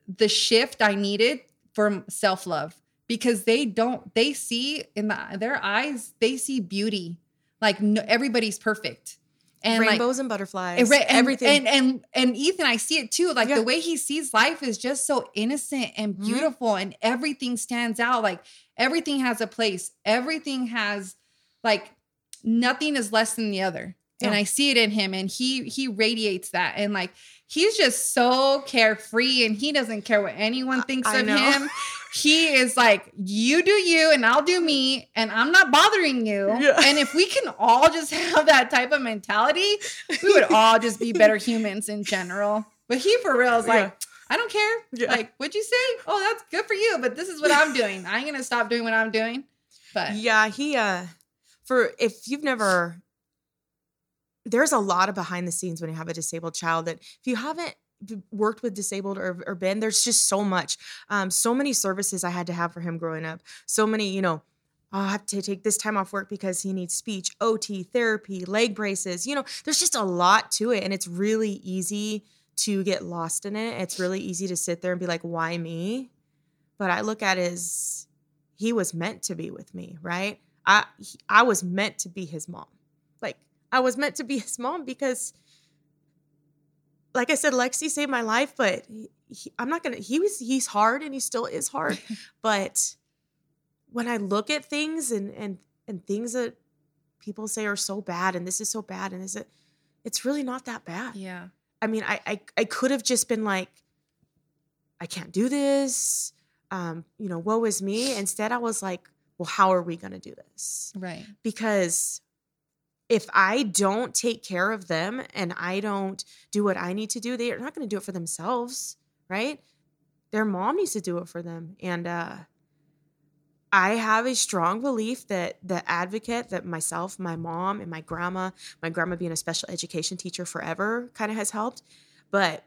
the shift I needed for self love because they don't they see in the, their eyes they see beauty like no, everybody's perfect and rainbows like, and butterflies and, everything and, and and ethan i see it too like yeah. the way he sees life is just so innocent and mm-hmm. beautiful mm-hmm. and everything stands out like everything has a place everything has like nothing is less than the other yeah. and i see it in him and he he radiates that and like he's just so carefree and he doesn't care what anyone thinks I of know. him. He is like, you do you and I'll do me and I'm not bothering you. Yeah. And if we can all just have that type of mentality, we would all just be better humans in general. But he for real is like, yeah. I don't care. Like, what'd you say? Oh, that's good for you, but this is what I'm doing. I'm gonna stop doing what I'm doing. But yeah, he uh for if you've never there's a lot of behind the scenes when you have a disabled child that if you haven't worked with disabled or, or been there's just so much. Um, so many services i had to have for him growing up. So many you know i have to take this time off work because he needs speech ot therapy leg braces you know there's just a lot to it and it's really easy to get lost in it. It's really easy to sit there and be like why me? But i look at it as he was meant to be with me right? I i was meant to be his mom I was meant to be his mom because, like I said, Lexi saved my life, but he, I'm not gonna. He was he's hard and he still is hard, but when I look at things and and and things that people say are so bad and this is so bad and is it, it's really not that bad. Yeah. I mean, I I, I could have just been like, I can't do this. Um, you know, woe is me. Instead, I was like, well, how are we going to do this? Right. Because if I don't take care of them and I don't do what I need to do, they are not going to do it for themselves, right? Their mom needs to do it for them. And uh, I have a strong belief that the advocate that myself, my mom, and my grandma, my grandma being a special education teacher forever kind of has helped. But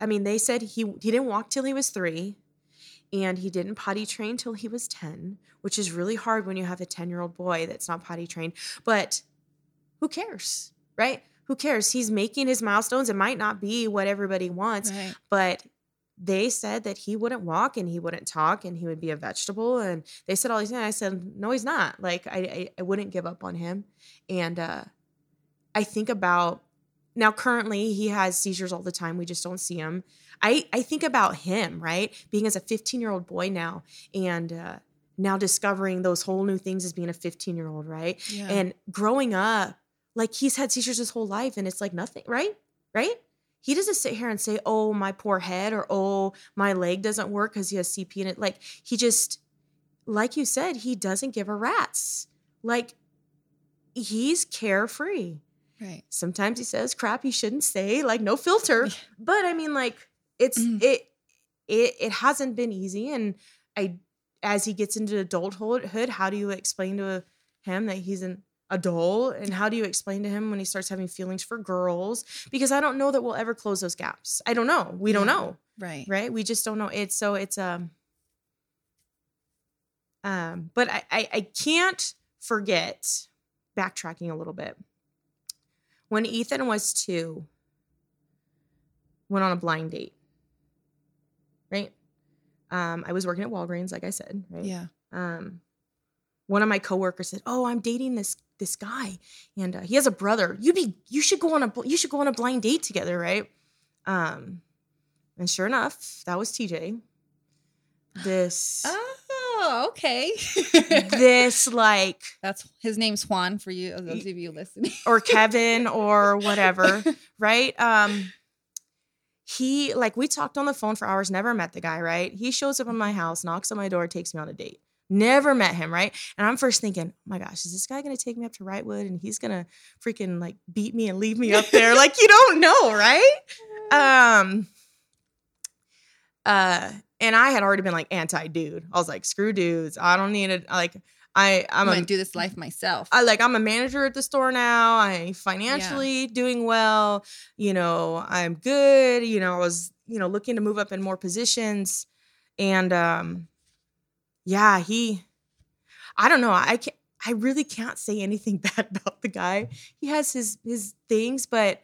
I mean, they said he he didn't walk till he was three and he didn't potty train till he was 10 which is really hard when you have a 10 year old boy that's not potty trained but who cares? Right? Who cares? He's making his milestones. It might not be what everybody wants, right. but they said that he wouldn't walk and he wouldn't talk and he would be a vegetable. And they said all these things. I said, no, he's not. Like, I, I, I wouldn't give up on him. And uh, I think about now, currently, he has seizures all the time. We just don't see him. I, I think about him, right? Being as a 15 year old boy now and uh, now discovering those whole new things as being a 15 year old, right? Yeah. And growing up like he's had seizures his whole life and it's like nothing, right? Right? He doesn't sit here and say, "Oh, my poor head," or "Oh, my leg doesn't work because he has CP in it." Like he just, like you said, he doesn't give a rat's. Like he's carefree. Right. Sometimes he says crap he shouldn't say, like no filter. but I mean, like it's mm. it it it hasn't been easy. And I, as he gets into adulthood, how do you explain to him that he's an adult and how do you explain to him when he starts having feelings for girls? Because i don't know that we'll ever close those gaps. I don't know. We don't know. Right. Right? We just don't know. It's so it's um um but i i, I can't forget backtracking a little bit. When ethan was two went on a blind date. Right? Um i was working at walgreens like i said right? Yeah. Um one of my coworkers said, "Oh, I'm dating this this guy, and uh, he has a brother. You be you should go on a you should go on a blind date together, right?" Um, and sure enough, that was TJ. This oh okay. this like that's his name's Juan for you those of you listening, or Kevin or whatever, right? Um, he like we talked on the phone for hours, never met the guy, right? He shows up in my house, knocks on my door, takes me on a date. Never met him, right? And I'm first thinking, oh my gosh, is this guy gonna take me up to Wrightwood and he's gonna freaking like beat me and leave me up there? like you don't know, right? Um uh and I had already been like anti-dude. I was like, screw dudes. I don't need it. Like I I'm, I'm gonna do this life myself. I like I'm a manager at the store now. I financially yeah. doing well. You know, I'm good. You know, I was, you know, looking to move up in more positions. And um yeah, he I don't know. I can't I really can't say anything bad about the guy. He has his his things, but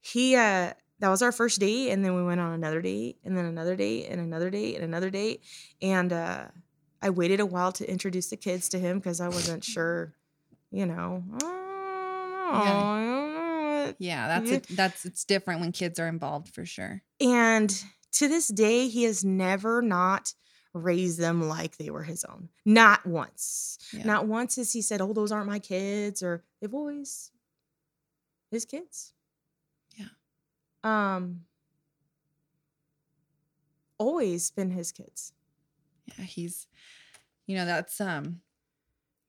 he uh that was our first date and then we went on another date and then another date and another date and another date and uh i waited a while to introduce the kids to him because i wasn't sure you know yeah. yeah that's it that's it's different when kids are involved for sure and to this day he has never not raised them like they were his own not once yeah. not once has he said oh those aren't my kids or they've always his kids Yeah. um always been his kids. Yeah, he's you know, that's um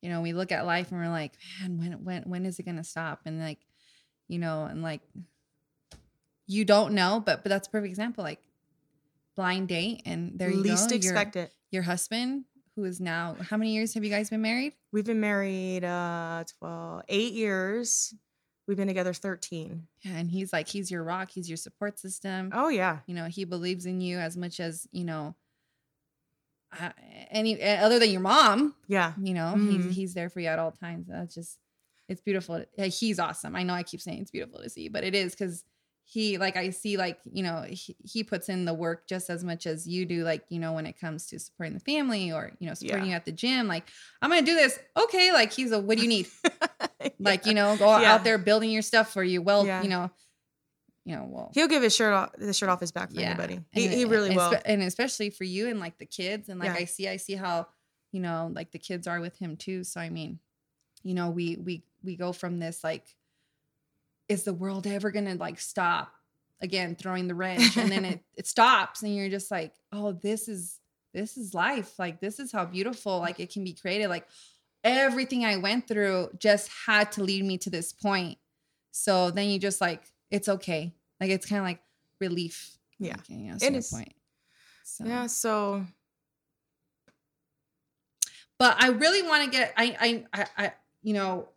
you know, we look at life and we're like, man, when when when is it going to stop? And like, you know, and like you don't know, but but that's a perfect example like blind date and there you Least go. expect your, it. Your husband who is now how many years have you guys been married? We've been married uh 12 8 years. We've been together 13. Yeah, and he's like he's your rock, he's your support system. Oh yeah. You know, he believes in you as much as, you know, uh, any uh, other than your mom. Yeah. You know, mm-hmm. he's he's there for you at all times. That's just it's beautiful. He's awesome. I know I keep saying it's beautiful to see, but it is cuz he like I see like you know he, he puts in the work just as much as you do like you know when it comes to supporting the family or you know supporting yeah. you at the gym like I'm gonna do this. Okay like he's a what do you need? Yeah. like you know go yeah. out there building your stuff for you. Well you know you know well he'll give his shirt off the shirt off his back for anybody. He, and, he really and, will. and especially for you and like the kids and like I see I see how you know like the kids are with him too. So I mean you know we we we go from this like is the world ever gonna like stop? Again throwing the wrench and then it it stops and you're just like oh this is this is life. Like this is how beautiful like it can be created. Like everything i went through just had to lead me to this point. So then you just like it's okay. Like it's kind of like relief. Yeah. Like, you know, it is. point. So. yeah so but i really want to get I, I i i you know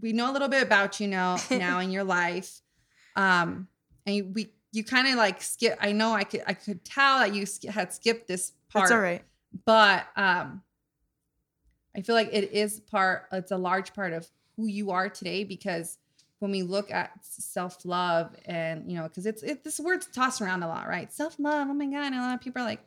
we know a little bit about you now now in your life. Um and we you kind of like skip i know i could i could tell that you had skipped this part that's all right but um i feel like it is part it's a large part of who you are today because when we look at self-love and you know because it's it, this word's tossed around a lot right? Self-love oh my god and a lot of people are like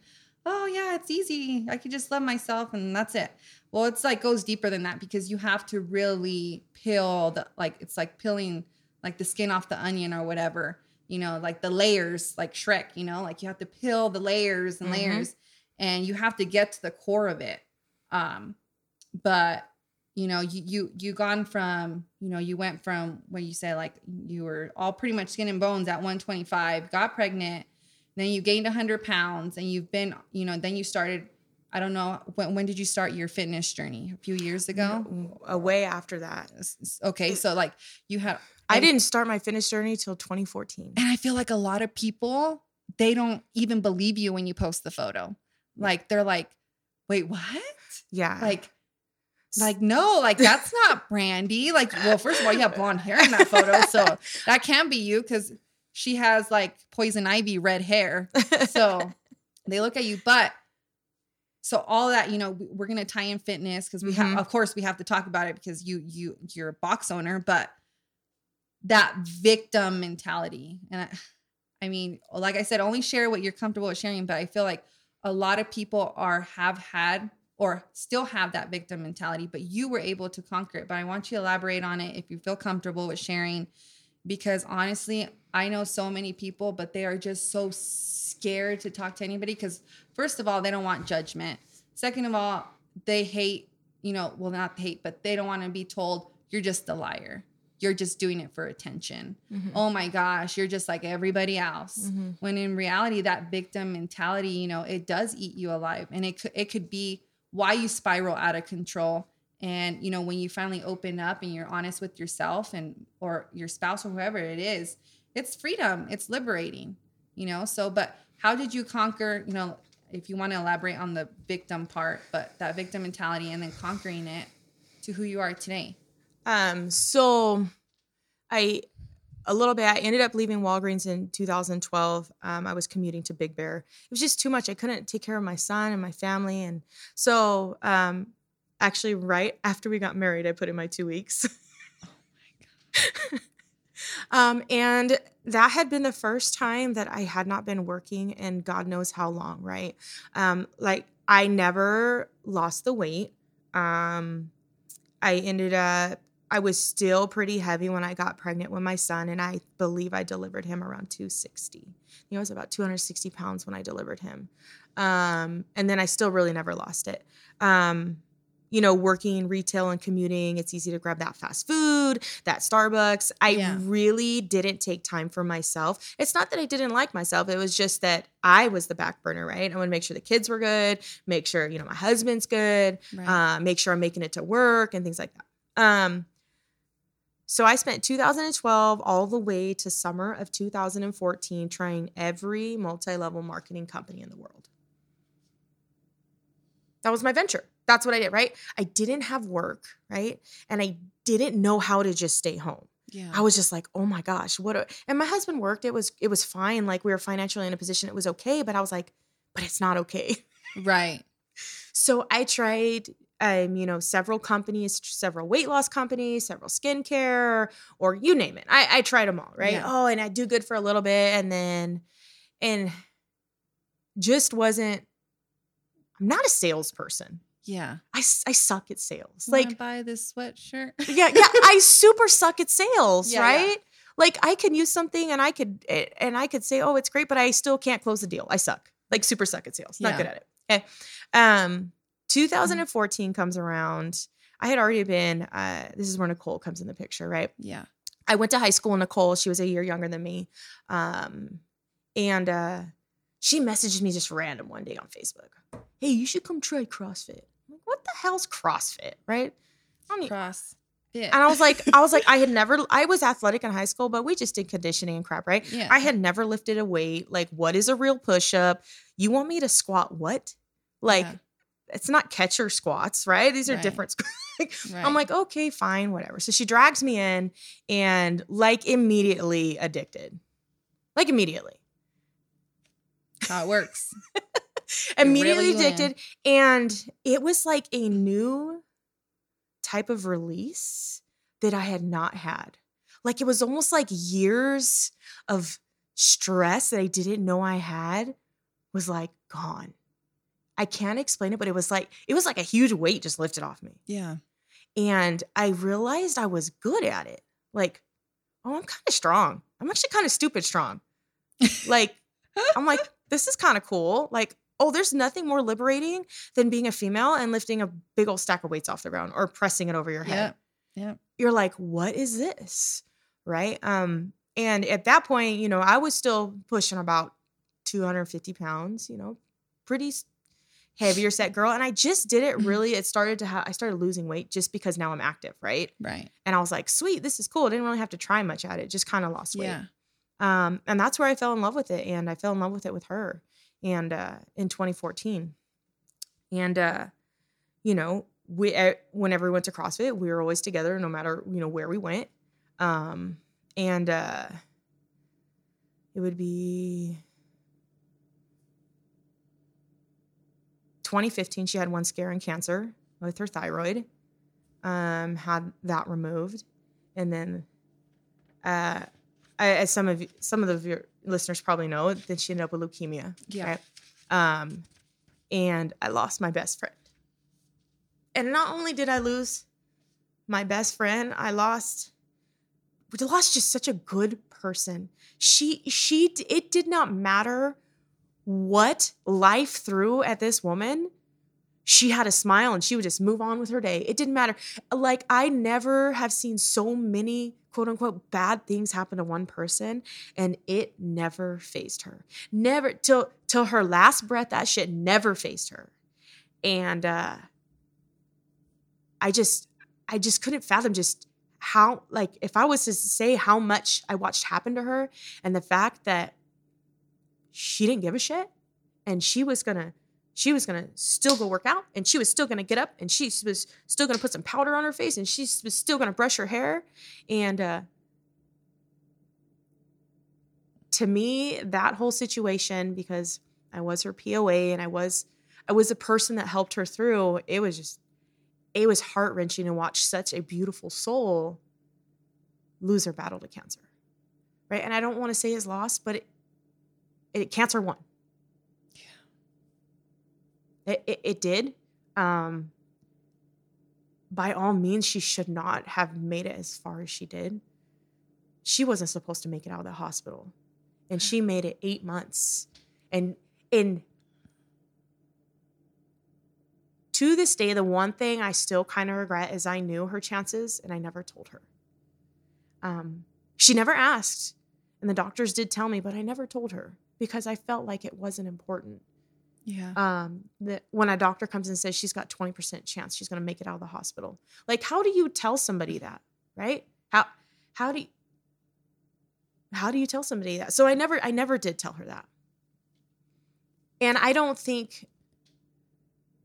oh yeah it's easy. I could just love myself and that's it. Well it's like goes deeper than that because you have to really peel the like it's like peeling like the skin off the onion or whatever you know like the layers like shrek you know like you have to peel the layers and mm-hmm. layers and you have to get to the core of it. Um but you know you you you gone from you know you went from what you say like you were all pretty much skin and bones at 125 got pregnant then you gained 100 pounds and you've been you know then you started i don't know when, when did you start your fitness journey? A few years ago? A way after that. Okay so like you had I didn't start my fitness journey till 2014 and i feel like a lot of people they don't even believe you when you post the photo. Like they're like wait what? Yeah. Like like no like that's not brandy. Like well first of all you have blonde hair in that photo so that can't be you because she has like poison ivy red hair. So they look at you, but so all that, you know, we're gonna tie in fitness because we mm-hmm. have of course we have to talk about it because you you you're a box owner, but that victim mentality. And I, I mean, like I said, only share what you're comfortable with sharing, but I feel like a lot of people are have had or still have that victim mentality, but you were able to conquer it. But I want you to elaborate on it if you feel comfortable with sharing because honestly, I know so many people, but they are just so scared to talk to anybody because, first of all, they don't want judgment. Second of all, they hate, you know, well, not hate, but they don't want to be told, you're just a liar. You're just doing it for attention. Mm-hmm. Oh my gosh, you're just like everybody else. Mm-hmm. When in reality, that victim mentality, you know, it does eat you alive. And it could, it could be why you spiral out of control and you know when you finally open up and you're honest with yourself and or your spouse or whoever it is it's freedom it's liberating you know? So but how did you conquer you know if you want to elaborate on the victim part but that victim mentality and then conquering it to who you are today? Um so i a little bit i ended up leaving walgreens in 2012 um, i was commuting to big bear. It was just too much. I couldn't take care of my son and my family and so um, actually right after we got married, I put in my two weeks. oh my god. Um, and that had been the first time that I had not been working in God knows how long, right? Um, like I never lost the weight. Um, I ended up, I was still pretty heavy when I got pregnant with my son, and I believe I delivered him around 260. You know, I was about 260 pounds when I delivered him. Um, and then I still really never lost it. Um, you know, working retail and commuting, it's easy to grab that fast food, that Starbucks. I Yeah. really didn't take time for myself. It's not that I didn't like myself, it was just that I was the back burner, right? I want to make sure the kids were good, make sure, you know, my husband's good, Right. uh, make sure I'm making it to work and things like that. Um, so I spent 2012 all the way to summer of 2014 trying every multi-level marketing company in the world. That was my venture. That's what I did, right? I didn't have work, right? And I didn't know how to just stay home. yeah. I was just like, "Oh my gosh, what?" A, and my husband worked. It was it was fine. Like we were financially in a position it was okay, but I was like, "But it's not okay." right. So I tried, um, you know, several companies, several weight loss companies, several skincare, or you name it. I, I tried them all, right? Yeah. Oh, and I do good for a little bit, and then, and just wasn't. I'm not a salesperson. Yeah. I, I suck at sales. Wanna Like, buy this sweatshirt. yeah, yeah, I super suck at sales, Yeah, yeah. right? Like I can use something and I could eh, and I could say, "Oh, it's great," but I still can't close the deal. I suck. Like super suck at sales. Not good at it. Okay. Um 2014 comes around. I had already been uh this is where Nicole comes in the picture, right? Yeah. I went to high school with Nicole. She was a year younger than me. Um and uh she messaged me just random one day on Facebook. Hey, you should come try CrossFit. Like, what the hell's CrossFit, right? I e- Cross. Fit. and I was like, I was like, I had never, I was athletic in high school, but we just did conditioning and crap, right? yeah. I had never lifted a weight. Like, what is a real push up? You want me to squat what? Like, Yeah. it's not catcher squats, right? These are Right. different. Right. I'm like, okay, fine, whatever. So she drags me in and like immediately addicted. Like immediately. how it works. immediately really addicted. And it was like a new type of release that I had not had. Like it was almost like years of stress that I didn't know I had was like gone. I can't explain it, but it was like it was like a huge weight just lifted off me. Yeah. And I realized I was good at it. Like, oh, I'm kind of strong. I'm actually kind of stupid strong. like, I'm like, this is kind of cool. Like, oh, there's nothing more liberating than being a female and lifting a big old stack of weights off the ground or pressing it over your head. Yep. Yep. You're like, what is this? Right. Um, and at that point, you know, I was still pushing about 250 pounds, you know, pretty heavier set girl. And I just did it really, it started to have, I started losing weight just because now I'm active. Right. Right. And I was like, sweet, this is cool. I didn't really have to try much at it, just kind of lost weight. Yeah. Um, and that's where I fell in love with it. And I fell in love with it with her. And uh, in 2014. And, uh, you know, we, whenever we went to CrossFit, we were always together no matter, you know, where we went. Um, and uh, it would be 2015. She had one scare and cancer with her thyroid, um, had that removed. And then uh, as some of some of the listeners probably know, then she ended up with leukemia. Yeah. right? Um, and I lost my best friend. And not only did I lose my best friend, I lost. Lost just such a good person. She she it did not matter what life threw at this woman. She had a smile and she would just move on with her day. It didn't matter. Like I never have seen so many quote unquote bad things happen to one person and it never phased her. Never till till her last breath that shit never phased her. And uh I just I just couldn't fathom just how like if I was to say how much I watched happen to her and the fact that she didn't give a shit and she was gonna she was gonna still go work out and she was still gonna get up and she was still gonna put some powder on her face and she was still gonna brush her hair and uh to me that whole situation because i was her poa and i was i was a person that helped her through it was just it was heart-wrenching to watch such a beautiful soul lose her battle to cancer right? And I don't want to say his loss, but it, it cancer won. It, it, it did. Um, by all means, she should not have made it as far as she did. She wasn't supposed to make it out of the hospital, and she made it eight months. And in to this day, the one thing I still kind of regret is I knew her chances and I never told her. Um, she never asked, and the doctors did tell me, but I never told her because I felt like it wasn't important. Yeah. Um, that when a doctor comes and says she's got 20% chance she's going to make it out of the hospital. Like, how do you tell somebody that, right? How, how do you, how do you tell somebody that? So I never, I never did tell her that. And I don't think,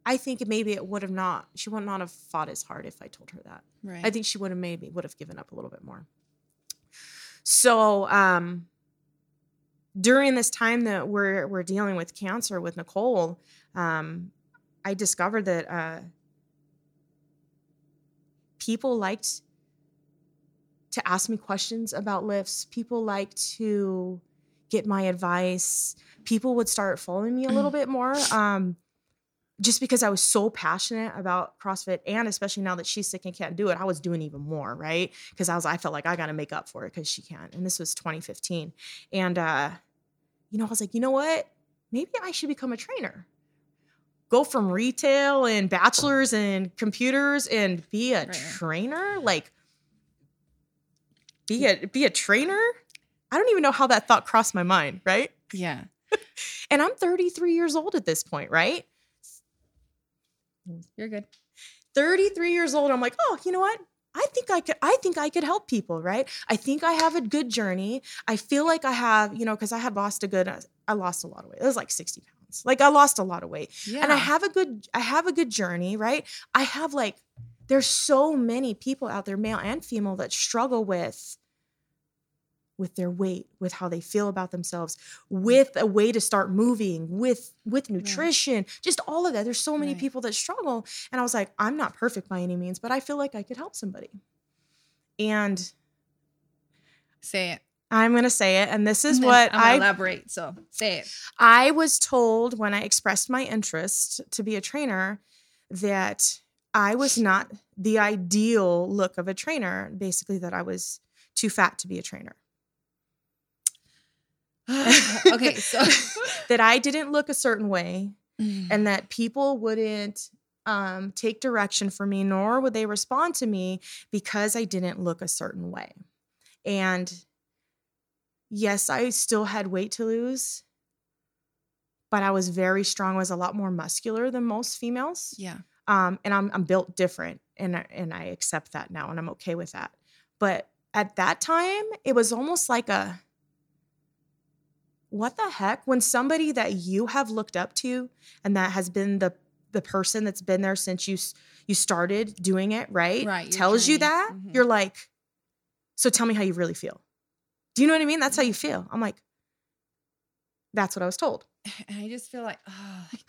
I think maybe it would have not, she would not have fought as hard if I told her that. Right. I think she would have maybe would have given up a little bit more. So, um, during this time that we're we're dealing with cancer with Nicole, um, I discovered that uh, people liked to ask me questions about lifts. People liked to get my advice. People would start following me a little bit more. Um, just because I was so passionate about CrossFit and especially now that she's sick and can't do it, I was doing even more, right? Because I was I felt like I gotta make up for it because she can't. And this was 2015. And uh, you know, I was like, you know what? Maybe I should become a trainer. Go from retail and bachelor's and computers and be a Right. trainer. Like be a be a trainer. I don't even know how that thought crossed my mind, right? yeah. And I'm 33 years old at this point, right? You're good. 33 years old i'm like oh you know what i think i could i think i could help people right? I think i have a good journey. I feel like i have you know because i had lost a good uh, i lost a lot of weight. It was like 60 pounds. Like i lost a lot of weight. Yeah. and i have a good i have a good journey right? I have like there's so many people out there male and female that struggle with with their weight with how they feel about themselves mm. with a way to start moving with with nutrition just all of that there's so many Right. people that struggle and i was like i'm not perfect by any means but i feel like i could help somebody and say it. i'm going to say it and this is And what I'm i elaborate. So say it. I was told when I expressed my interest to be a trainer that I was not the ideal look of a trainer, basically, that I was too fat to be a trainer. okay, so that I didn't look a certain way Mm. and that people wouldn't um, take direction for me, nor would they respond to me because I didn't look a certain way. And yes, I still had weight to lose, but I was very strong. I was a lot more muscular than most females. yeah. Um, and I'm I'm built different, and I- and I accept that now, and I'm okay with that. But at that time, it was almost like a what the heck? When somebody that you have looked up to and that has been the the person that's been there since you you started doing it right, Right, tells you that Mhm. you're like so tell me how you really feel. Do you know what i mean? That's how you feel. I'm like that's what i was told. And I just feel like, oh, like,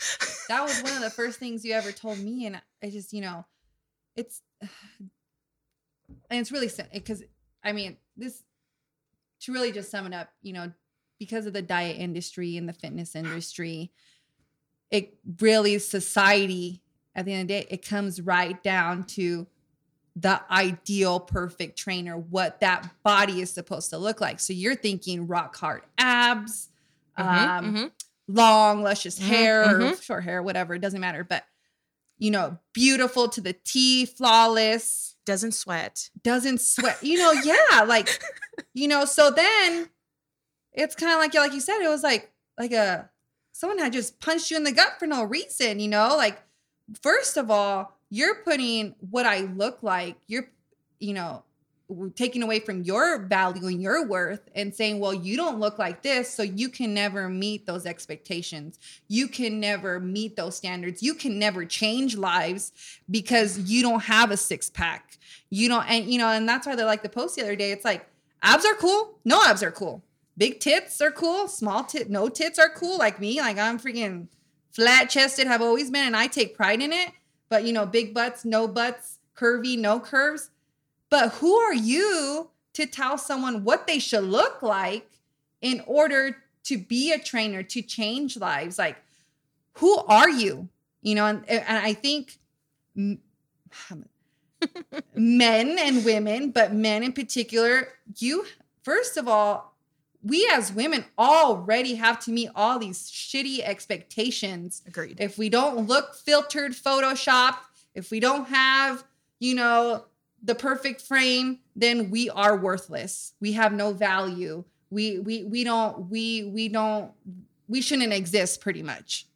that was one of the first things you ever told me. And I just, you know, it's, and it's really, because I mean, this, to really just sum it up, you know, because of the diet industry and the fitness industry, it really, society, at the end of the day, it comes right down to the ideal perfect trainer, what that body is supposed to look like. So you're thinking rock hard abs, um, Mhm. long, luscious Mhm, hair, or mhm. short hair, whatever, it doesn't matter. But you know, beautiful to the T, flawless, doesn't sweat doesn't sweat. You know, yeah, like you know. So then it's kind of like like you said, it was like like a someone had just punched you in the gut for no reason. You know, like first of all, you're putting what I look like. You're you know taking away from your value and your worth and saying, well, you don't look like this, so you can never meet those expectations. You can never meet those standards. You can never change lives because you don't have a six pack. You don't, and you know, and that's why they like the post the other day. It's like abs are cool, no abs are cool. Big tits are cool, small tit, no tits are cool. Like me, like I'm freaking flat chested, have always been, and I take pride in it. But you know, big butts, no butts, curvy, no curves. But who are you to tell someone what they should look like in order to be a trainer, to change lives. Like, who are you? You know, and, and I think men and women, but men in particular, you, first of all, we as women already have to meet all these shitty expectations. Agreed. If we don't look filtered, photoshopped, if we don't have, you know, the perfect frame, then we are worthless. We have no value. We we we don't we we don't we shouldn't exist pretty much.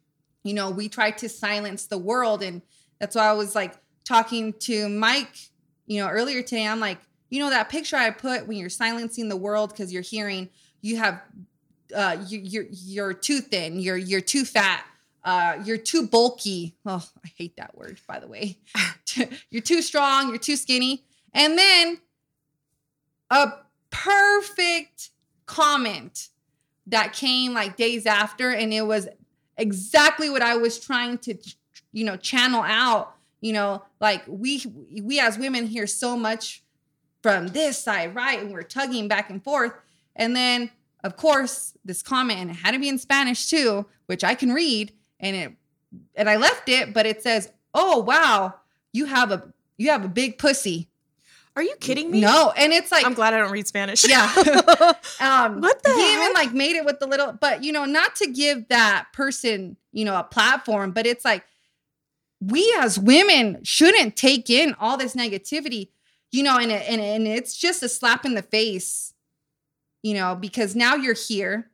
You know, we try to silence the world and that's why I was like talking to Mike, you know, earlier today. I'm like, you know that picture I put when you're silencing the world cuz you're hearing you have uh you, you're you're too thin, you're you're too fat, uh, you're too bulky. Oh, I hate that word, by the way. you're too strong, you're too skinny. And then a perfect comment that came like days after, and it was exactly what I was trying to, you know, channel out. You know, like we we as women hear so much from this side, right? And we're tugging back and forth. And then, of course, this comment, and it had to be in Spanish too, which I can read and it and I left it, but it says, "Oh wow, you have a you have a big pussy." Are you kidding me? No, and it's like I'm glad I don't read Spanish. Yeah. um, what the? He heck? even like made it with the little, but you know, not to give that person you know a platform, but it's like we as women shouldn't take in all this negativity, you know, and and and it's just a slap in the face, you know, because now you're here,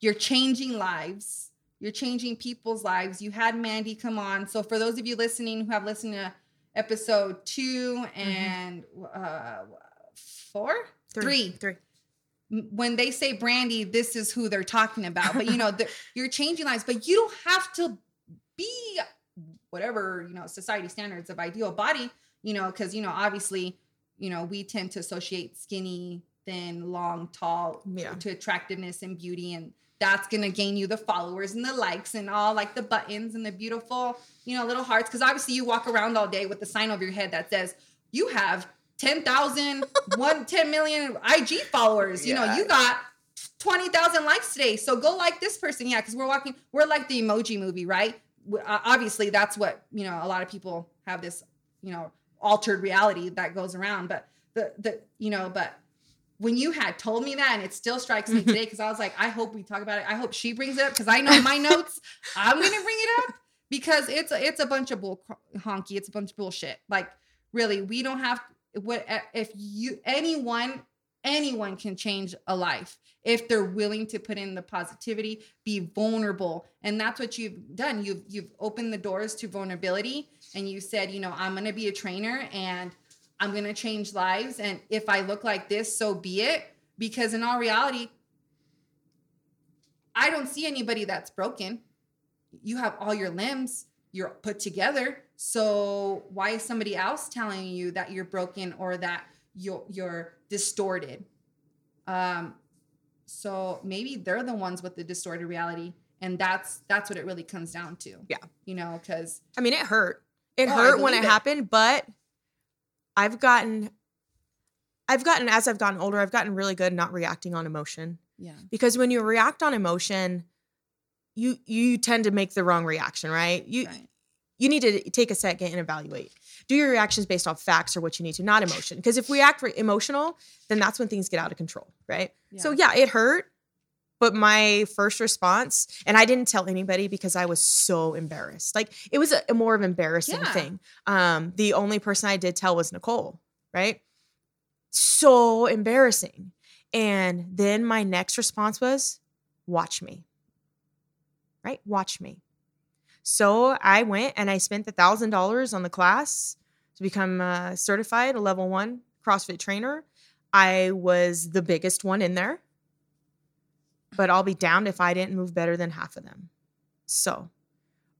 you're changing lives you're changing people's lives. You had Mandy come on. So for those of you listening who have listened to episode 2 mm-hmm. and mm-hmm. uh, four, three, three. When they say Brandy, this is who they're talking about. But you know, you're changing lives, but you don't have to be whatever you know society standards of ideal body. You know, because you know, obviously, you know, we tend to associate skinny, thin, long, tall yeah. to attractiveness and beauty and that's going to gain you the followers and the likes and all like the buttons and the beautiful, you know, little hearts. Cause obviously you walk around all day with the sign over your head that says, you have 10,000, 1, 10 million IG followers. You know, you got 20,000 likes today. So go like this person. Yeah. Cause we're walking, we're like the emoji movie, right? Uh, obviously that's what, you know, a lot of people have this, you know, altered reality that goes around. But the, the, you know, but when you had told me that and it still strikes me mm-hmm. today because I was like, I hope we talk about it. I hope she brings it up because I know my notes. I'm gonna bring it up because it's a, it's a bunch of bull honky. It's a bunch of bullshit. Like really, we don't have what if you anyone anyone can change a life if they're willing to put in the positivity, be vulnerable, and that's what you've done. You've you've opened the doors to vulnerability, and you said, you know, I'm gonna be a trainer and I'm going to change lives. And if I look like this, so be it. Because in all reality, I don't see anybody that's broken. You have all your limbs, you're put together. So why is somebody else telling you that you're broken or that you're, you're distorted? Um, so maybe they're the ones with the distorted reality and that's that's what it really comes down to yeah you know because i mean it hurt it oh, hurt when it, it, happened but I've gotten I've gotten as I've gotten older, I've gotten really good not reacting on emotion. Yeah. Because when you react on emotion, you you tend to make the wrong reaction, right? You right. you need to take a second and evaluate. Do your reactions based off facts or what you need to, not emotion. Because if we act emotional, then that's when things get out of control, right? Yeah. So yeah, it hurt. But my first response, and I didn't tell anybody because I was so embarrassed. Like it was a, more of embarrassing yeah. thing. Um, the only person I did tell was Nicole, right? So embarrassing. And then my next response was, watch me. Right? Watch me. So I went and I spent the thousand dollars on the class to become uh, certified a level one CrossFit trainer. I was the biggest one in there but I'll be damned if I didn't move better than half of them. So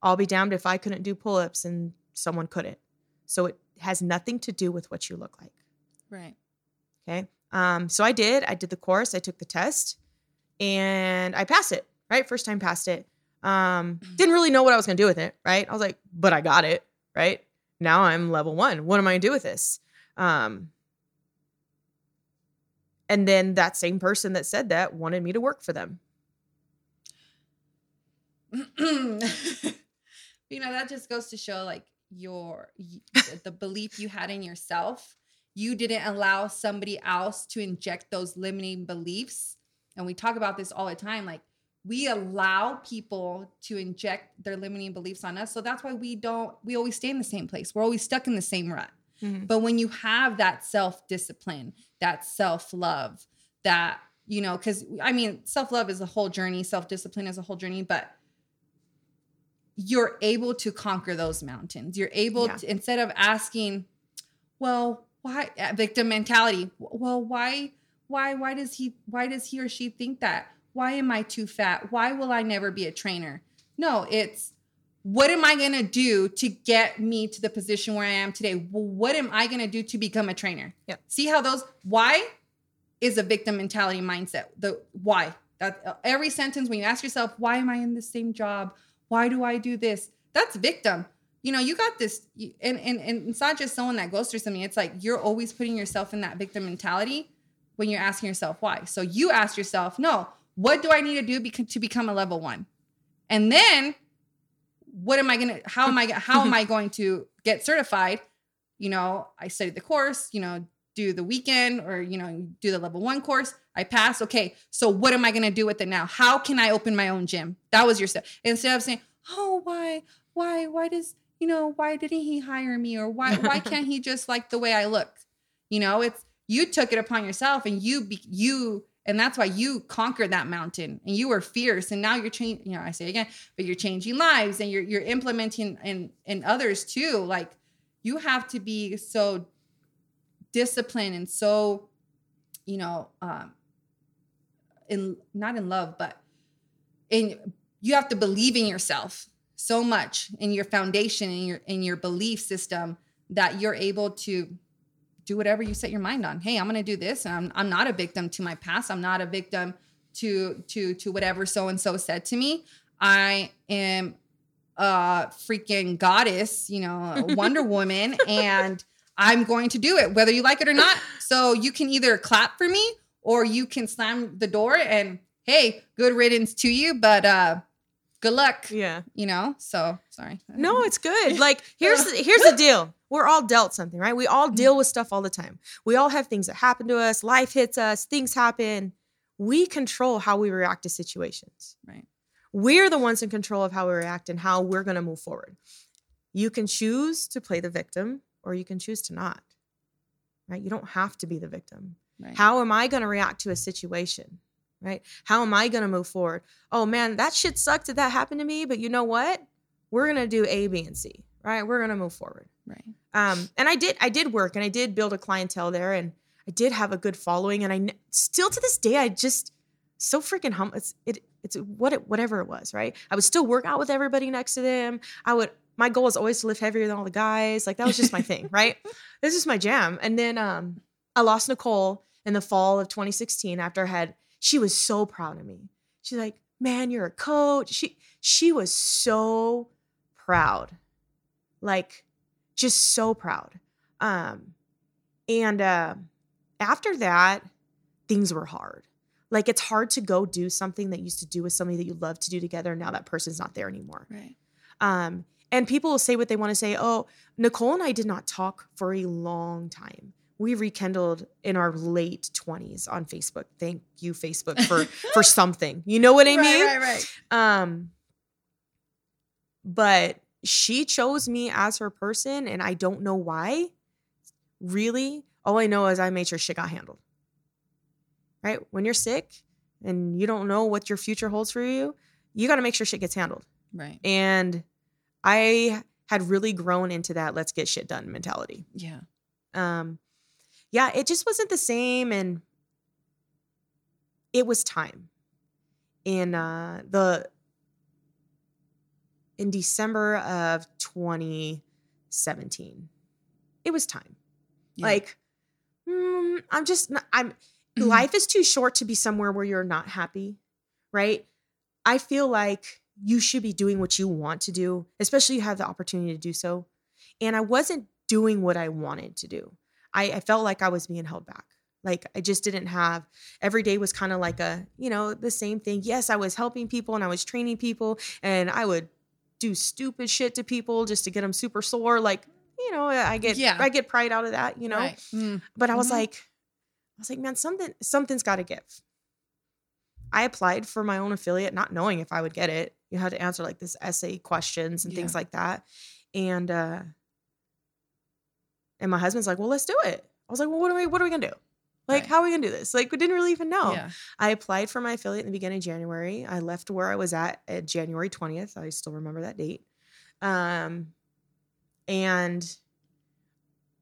I'll be damned if I couldn't do pull ups and someone couldn't. So it has nothing to do with what you look like. Right. Okay. Um, so I did. I did the course, I took the test, and I passed it, right? First time passed it. Um, didn't really know what I was gonna do with it, right? I was like, but I got it, right? Now I'm level one. What am I gonna do with this? Um, and then that same person that said that wanted me to work for them. you know, that just goes to show like your the belief you had in yourself. You didn't allow somebody else to inject those limiting beliefs. And we talk about this all the time like we allow people to inject their limiting beliefs on us. So that's why we don't we always stay in the same place. We're always stuck in the same rut. Mm-hmm. But when you have that self discipline, that self love, that, you know, because I mean, self love is a whole journey, self discipline is a whole journey, but you're able to conquer those mountains. You're able yeah. to, instead of asking, well, why victim mentality? Well, why, why, why does he, why does he or she think that? Why am I too fat? Why will I never be a trainer? No, it's, what am I going to do to get me to the position where I am today? Well, what am I going to do to become a trainer? Yeah. See how those why is a victim mentality mindset. The why that every sentence when you ask yourself, why am I in the same job? Why do I do this? That's victim. You know, you got this, and, and and it's not just someone that goes through something. It's like you're always putting yourself in that victim mentality when you're asking yourself why. So you ask yourself, no, what do I need to do to become a level one? And then what am I gonna how am I how am I going to get certified? You know, I studied the course, you know, do the weekend or you know, do the level one course. I passed. Okay, so what am I gonna do with it now? How can I open my own gym? That was your step. Instead of saying, Oh, why, why, why does you know, why didn't he hire me? Or why why can't he just like the way I look? You know, it's you took it upon yourself and you be, you and that's why you conquered that mountain and you were fierce. And now you're changing, you know, I say again, but you're changing lives and you're you're implementing in in others too. Like you have to be so disciplined and so, you know, um in not in love, but in you have to believe in yourself so much in your foundation in your in your belief system that you're able to do whatever you set your mind on. Hey, I'm going to do this. And I'm, I'm not a victim to my past. I'm not a victim to, to, to whatever so-and-so said to me. I am a freaking goddess, you know, Wonder Woman, and I'm going to do it, whether you like it or not. So you can either clap for me or you can slam the door and hey, good riddance to you. But uh good luck. Yeah. You know, so sorry. No, it's good. Like here's the, here's the deal we're all dealt something, right? We all mm-hmm. deal with stuff all the time. We all have things that happen to us, life hits us, things happen. We control how we react to situations. Right. We're the ones in control of how we react and how we're going to move forward. You can choose to play the victim or you can choose to not. Right? You don't have to be the victim. Right. How am I going to react to a situation? Right? How am I going to move forward? Oh man, that shit sucked that that happened to me, but you know what? We're going to do A, B, and C. Right? We're going to move forward. Right. Um, and I did, I did work and I did build a clientele there and I did have a good following. And I still to this day, I just so freaking humble. It's, it, it's what it, whatever it was, right? I would still work out with everybody next to them. I would, my goal was always to lift heavier than all the guys. Like that was just my thing, right? This is my jam. And then um, I lost Nicole in the fall of 2016 after I had, she was so proud of me. She's like, man, you're a coach. She, she was so proud. Like, just so proud. Um, and uh, after that, things were hard. Like it's hard to go do something that you used to do with somebody that you love to do together. And Now that person's not there anymore. Right. Um, and people will say what they want to say. Oh, Nicole and I did not talk for a long time. We rekindled in our late 20s on Facebook. Thank you, Facebook, for for something. You know what I mean? Right, right, right. Um, but she chose me as her person and I don't know why. Really, all I know is I made sure shit got handled. Right? When you're sick and you don't know what your future holds for you, you got to make sure shit gets handled. Right. And I had really grown into that let's get shit done mentality. Yeah. Um yeah, it just wasn't the same and it was time. In uh the in December of 2017. It was time. Yeah. Like, mm, I'm just, not, I'm, mm-hmm. life is too short to be somewhere where you're not happy, right? I feel like you should be doing what you want to do, especially you have the opportunity to do so. And I wasn't doing what I wanted to do. I, I felt like I was being held back. Like I just didn't have every day was kind of like a, you know, the same thing. Yes, I was helping people and I was training people and I would do stupid shit to people just to get them super sore. Like, you know, I get Yeah. I get pride out of that, you know. Right. Mm. But I was Mhm. like, I was like, man, something something's got to give. I applied for my own affiliate, not knowing if I would get it. You had to answer like this essay questions and things like that. And uh and my husband's like, well, let's do it. I was like, well, what are we what are we gonna do? Like, Right. how are we gonna do this? Like, we didn't really even know. Yeah. I applied for my affiliate in the beginning of January. I left where I was at at January 20th. I still remember that date. Um, and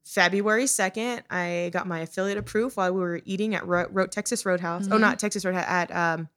February 2nd, I got my affiliate approved while we were eating at Ro- Ro- Texas Roadhouse. Oh, Mhm. not Texas Roadhouse, at um,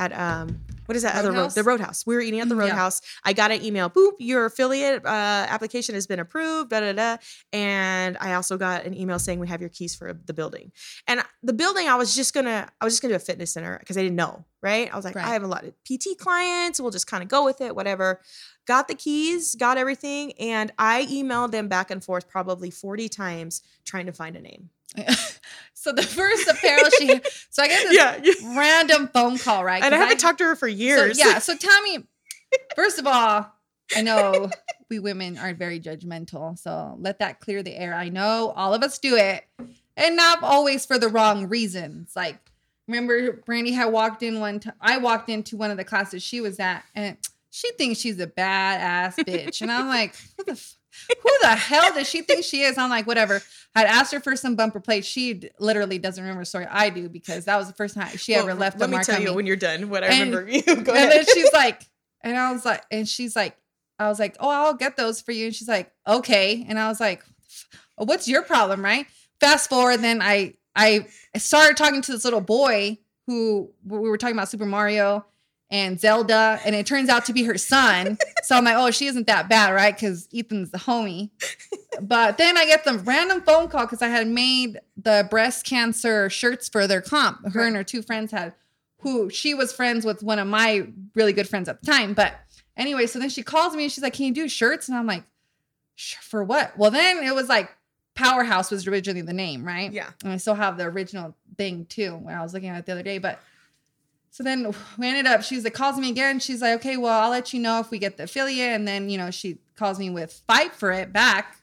at um, what is that other road? The Roadhouse. We were eating at the yeah. Roadhouse. I got an email. Boop, your affiliate uh, application has been approved. Da da da. And I also got an email saying we have your keys for the building. And the building, I was just gonna, I was just gonna do a fitness center because I didn't know, right? I was like, Right. I have a lot of PT clients. We'll just kind of go with it, whatever. Got the keys, got everything, and I emailed them back and forth probably 40 times trying to find a name. so the first apparel she so I get this Yeah. yeah. random phone call, right? And I haven't talked to her for years. So, yeah. So tell me, first of all, I know we women are very judgmental. So let that clear the air. I know all of us do it. And not always for the wrong reasons. Like, remember Brandy had walked in one time. I walked into one of the classes she was at, and she thinks she's a badass bitch. And I'm like, who the f- who the hell does she think she is? I'm like, whatever. I'd asked her for some bumper plates. She literally doesn't remember the story. I do because that was the first time she Well, ever left Let a me mark tell you me when you're done what I And- remember. You go and ahead. then she's like, and I was like, and she's like, I was like, oh, I'll get those for you. And she's like, okay. And I was like, "Oh, what's your problem, right? Fast forward, then I I started talking to this little boy who we were talking about Super Mario and Zelda, and it turns out to be her son. so I'm like, oh, she isn't that bad, right? Because Ethan's the homie. But then I get the random phone call because I had made the breast cancer shirts for their comp. Her and her two friends had, who she was friends with one of my really good friends at the time. But anyway, so then she calls me and she's like, Can you do shirts? And I'm like, For what? Well, then it was like Powerhouse was originally the name, right? Yeah. And I still have the original thing too when I was looking at it the other day. But so then we ended up, she's like, calls me again. She's like, okay, well, I'll let you know if we get the affiliate. And then, you know, she calls me with fight for it back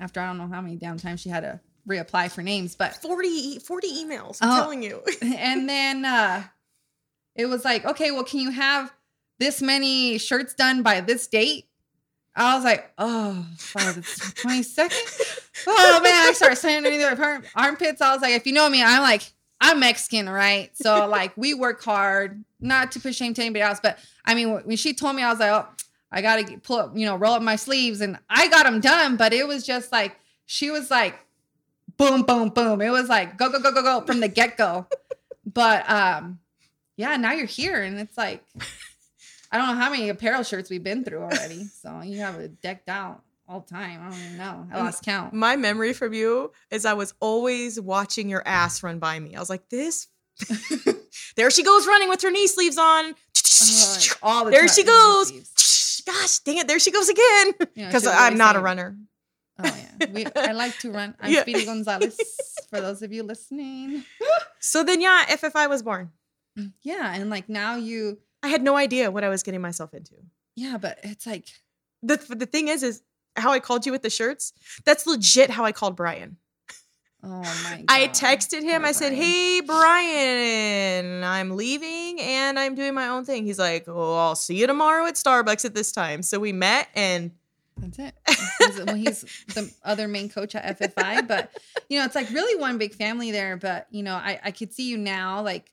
after I don't know how many damn times she had to reapply for names. But 40, e- 40 emails. I'm Oh. telling you. and then uh it was like, okay, well, can you have this many shirts done by this date? I was like, oh, by the 22nd? Oh man, I started saying underneath arm- armpits. I was like, if you know me, I'm like, I'm Mexican, right? So like we work hard, not to put shame to anybody else, but I mean, when she told me, I was like, oh, I gotta pull up, you know, roll up my sleeves, and I got them done. But it was just like she was like, boom, boom, boom. It was like go, go, go, go, go from the get go. but um, yeah, now you're here, and it's like I don't know how many apparel shirts we've been through already. So you have it decked out all the time. I don't even know. I lost count. My memory from you is I was always watching your ass run by me. I was like, this. there she goes running with her knee sleeves on. Uh, all the there time. she goes. Gosh, dang it. There she goes again. You know, Because I'm not a runner. Oh yeah, we, I like to run. I'm Yeah. Speedy Gonzalez. For those of you listening, So then, yeah, FFI was born. yeah, and like now you, I had no idea what I was getting myself into. yeah, but it's like The, the thing is, is how I called you with the shirts. That's legit how I called Brian. oh my. God. I texted him. Poor I said, Brian. "Hey, Brian, I'm leaving and I'm doing my own thing." He's like, "Oh, I'll see you tomorrow at Starbucks at this time." So we met, and That's it. He's, well, he's the other main coach at FFI, but you know, it's like really one big family there. But you know, I I could see you now, like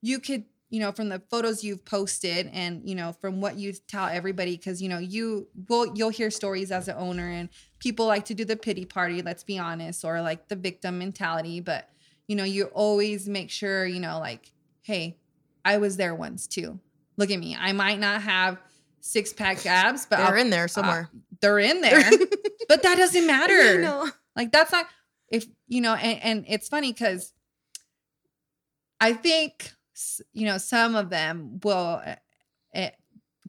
you could, you know, from the photos you've posted and you know from what you tell everybody, because you know you will you'll hear stories as an owner, and people like to do the pity party. Let's be honest, or like the victim mentality, but you know, you always make sure, you know, like, hey, I was there once too. Look at me. I might not have six pack abs, but they're I'll in there uh, somewhere. they're in there but that doesn't matter No. like that's not if you know and, and it's funny because i think you know some of them will uh, uh,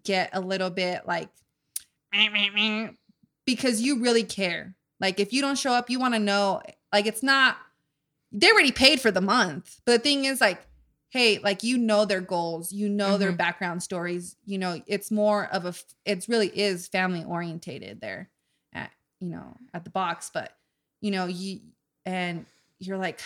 get a little bit like because you really care like if you don't show up you want to know like it's not they already paid for the month. But the thing is, like, hey, like you know their goals, you know their Mhm. background stories. You know, it's more of a It's really is family orientated there, at you know at the box. But you know you and you're like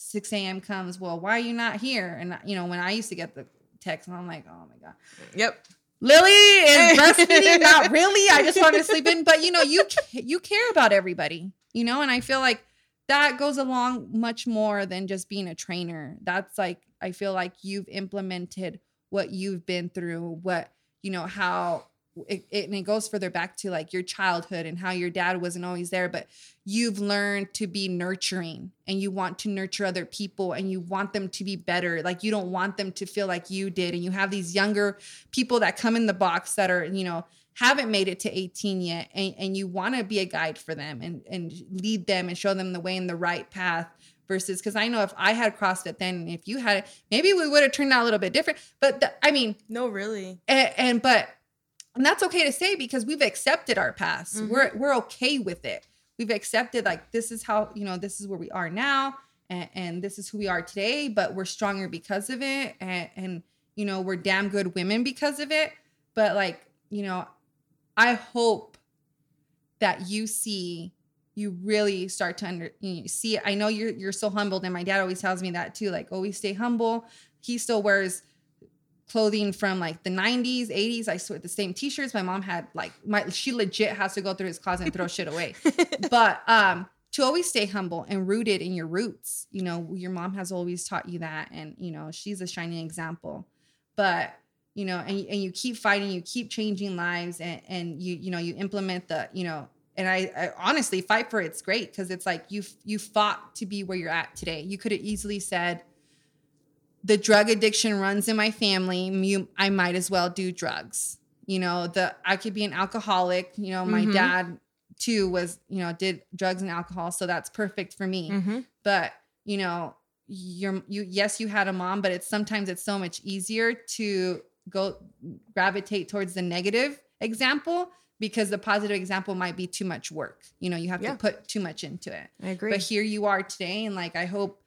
6 a.m. comes. Well, why are you not here? And you know when I used to get the text, and I'm like, oh my god. Yep. Lily is breastfeeding. Not really. I just want to sleep in. But you know, you you care about everybody. You know, and I feel like that goes along much more than just being a trainer. That's like I feel like you've implemented what you've been through. What you know how. It, it, and it goes further back to like your childhood and how your dad wasn't always there, but you've learned to be nurturing and you want to nurture other people and you want them to be better. Like you don't want them to feel like you did. And you have these younger people that come in the box that are, you know, haven't made it to 18 yet and, and you want to be a guide for them and, and lead them and show them the way in the right path versus because I know if I had CrossFit then and if you had it, maybe we would have turned out a little bit different. But the, I mean, No, really. and, and but and that's okay to say because we've accepted our past. Mhm. We're we're okay with it. We've accepted like this is how you know this is where we are now, and, and this is who we are today. But we're stronger because of it, and, and you know we're damn good women because of it. But like you know, I hope that you see you really start to under you see i know you're you're so humbled and my dad always tells me that too like always stay humble he still wears clothing from like the 90s 80s i swear the same t-shirts. My mom had like my she legit has to go through his closet and throw shit away. But um to always stay humble and rooted in your roots you know your mom has always taught you that and you know she's a shining example. But you know and, and you keep fighting you keep changing lives and and you you know you implement the you know and I, I honestly fight for it's great because it's like you you fought to be where you're at today. You could have easily said the drug addiction runs in my family i might as well do drugs you know the i could be an alcoholic you know my Mhm. dad too was you know did drugs and alcohol so that's perfect for me Mhm. but you know you're you yes you had a mom but it's sometimes it's so much easier to go gravitate towards the negative example because the positive example might be too much work you know you have Yeah. to put too much into it I agree. but here you are today and like i hope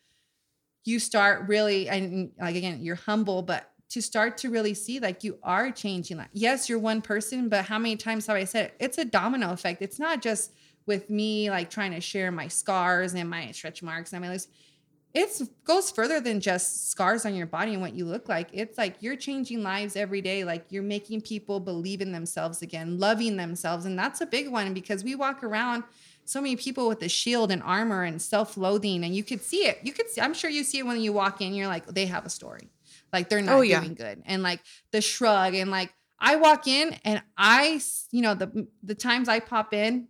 you start really and like again you're humble but to start to really see like you are changing like yes you're one person but how many times have i said it? it's a domino effect. It's not just with me like trying to share my scars and my stretch marks and my list it goes further than just scars on your body and what you look like. It's like you're changing lives every day. Like you're making people believe in themselves again loving themselves and that's a big one because we walk around so many people with the shield and armor and self-loathing and you could see it. You could see i'm sure you see it when you walk in you're like they have a story. Like they're not Oh, yeah. doing good. And like the shrug and like i walk in and i you know the the times i pop in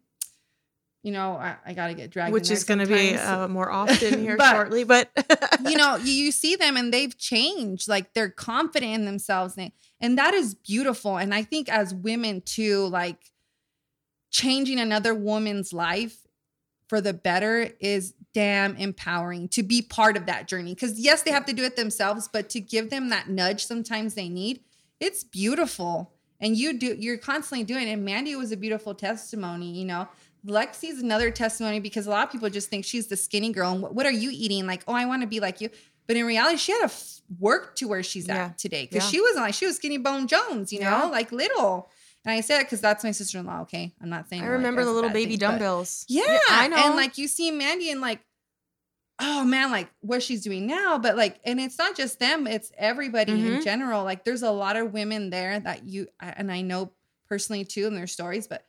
you know i, I gotta get dragged Which is going to be uh, more often here But- shortly, but you know you, you see them and they've changed. Like they're confident in themselves and, and that is beautiful. And i think as women too like changing another woman's life for the better is damn empowering to be part of that journey. Because yes they have to do it themselves but to give them that nudge sometimes they need it's beautiful. And you do you're constantly doing it. And mandy was a beautiful testimony you know? Lexi's another testimony because a lot of people just think she's the skinny girl and what, what are you eating? Like oh i want to be like you. But in reality she had to f- work to where she's Yeah. at today. Because Yeah. she wasn't like she was skinny bone jones you know? Yeah. like little and i say it because that's my sister-in-law okay i'm not saying I like, remember the little baby dumbbells. yeah, I know. And like you see Mandy and like, oh man, like what she's doing now. But like, and it's not just them; it's everybody in Mhm. general. Like, there's a lot of women there that you and I know personally too and their stories, but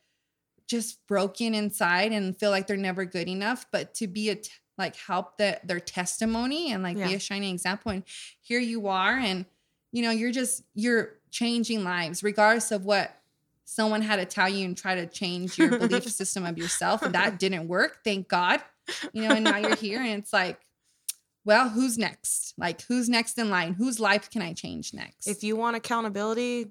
just broken inside and feel like they're never good enough. But to be a t- like help that their testimony and like be a shining example. And here you are, and you know you're just you're changing lives regardless of what someone had to tell you and try to change your belief system of yourself and that didn't work thank god. You know and now you're here and it's like well who's next? Like who's next in line? Whose life can i change next? If you want accountability,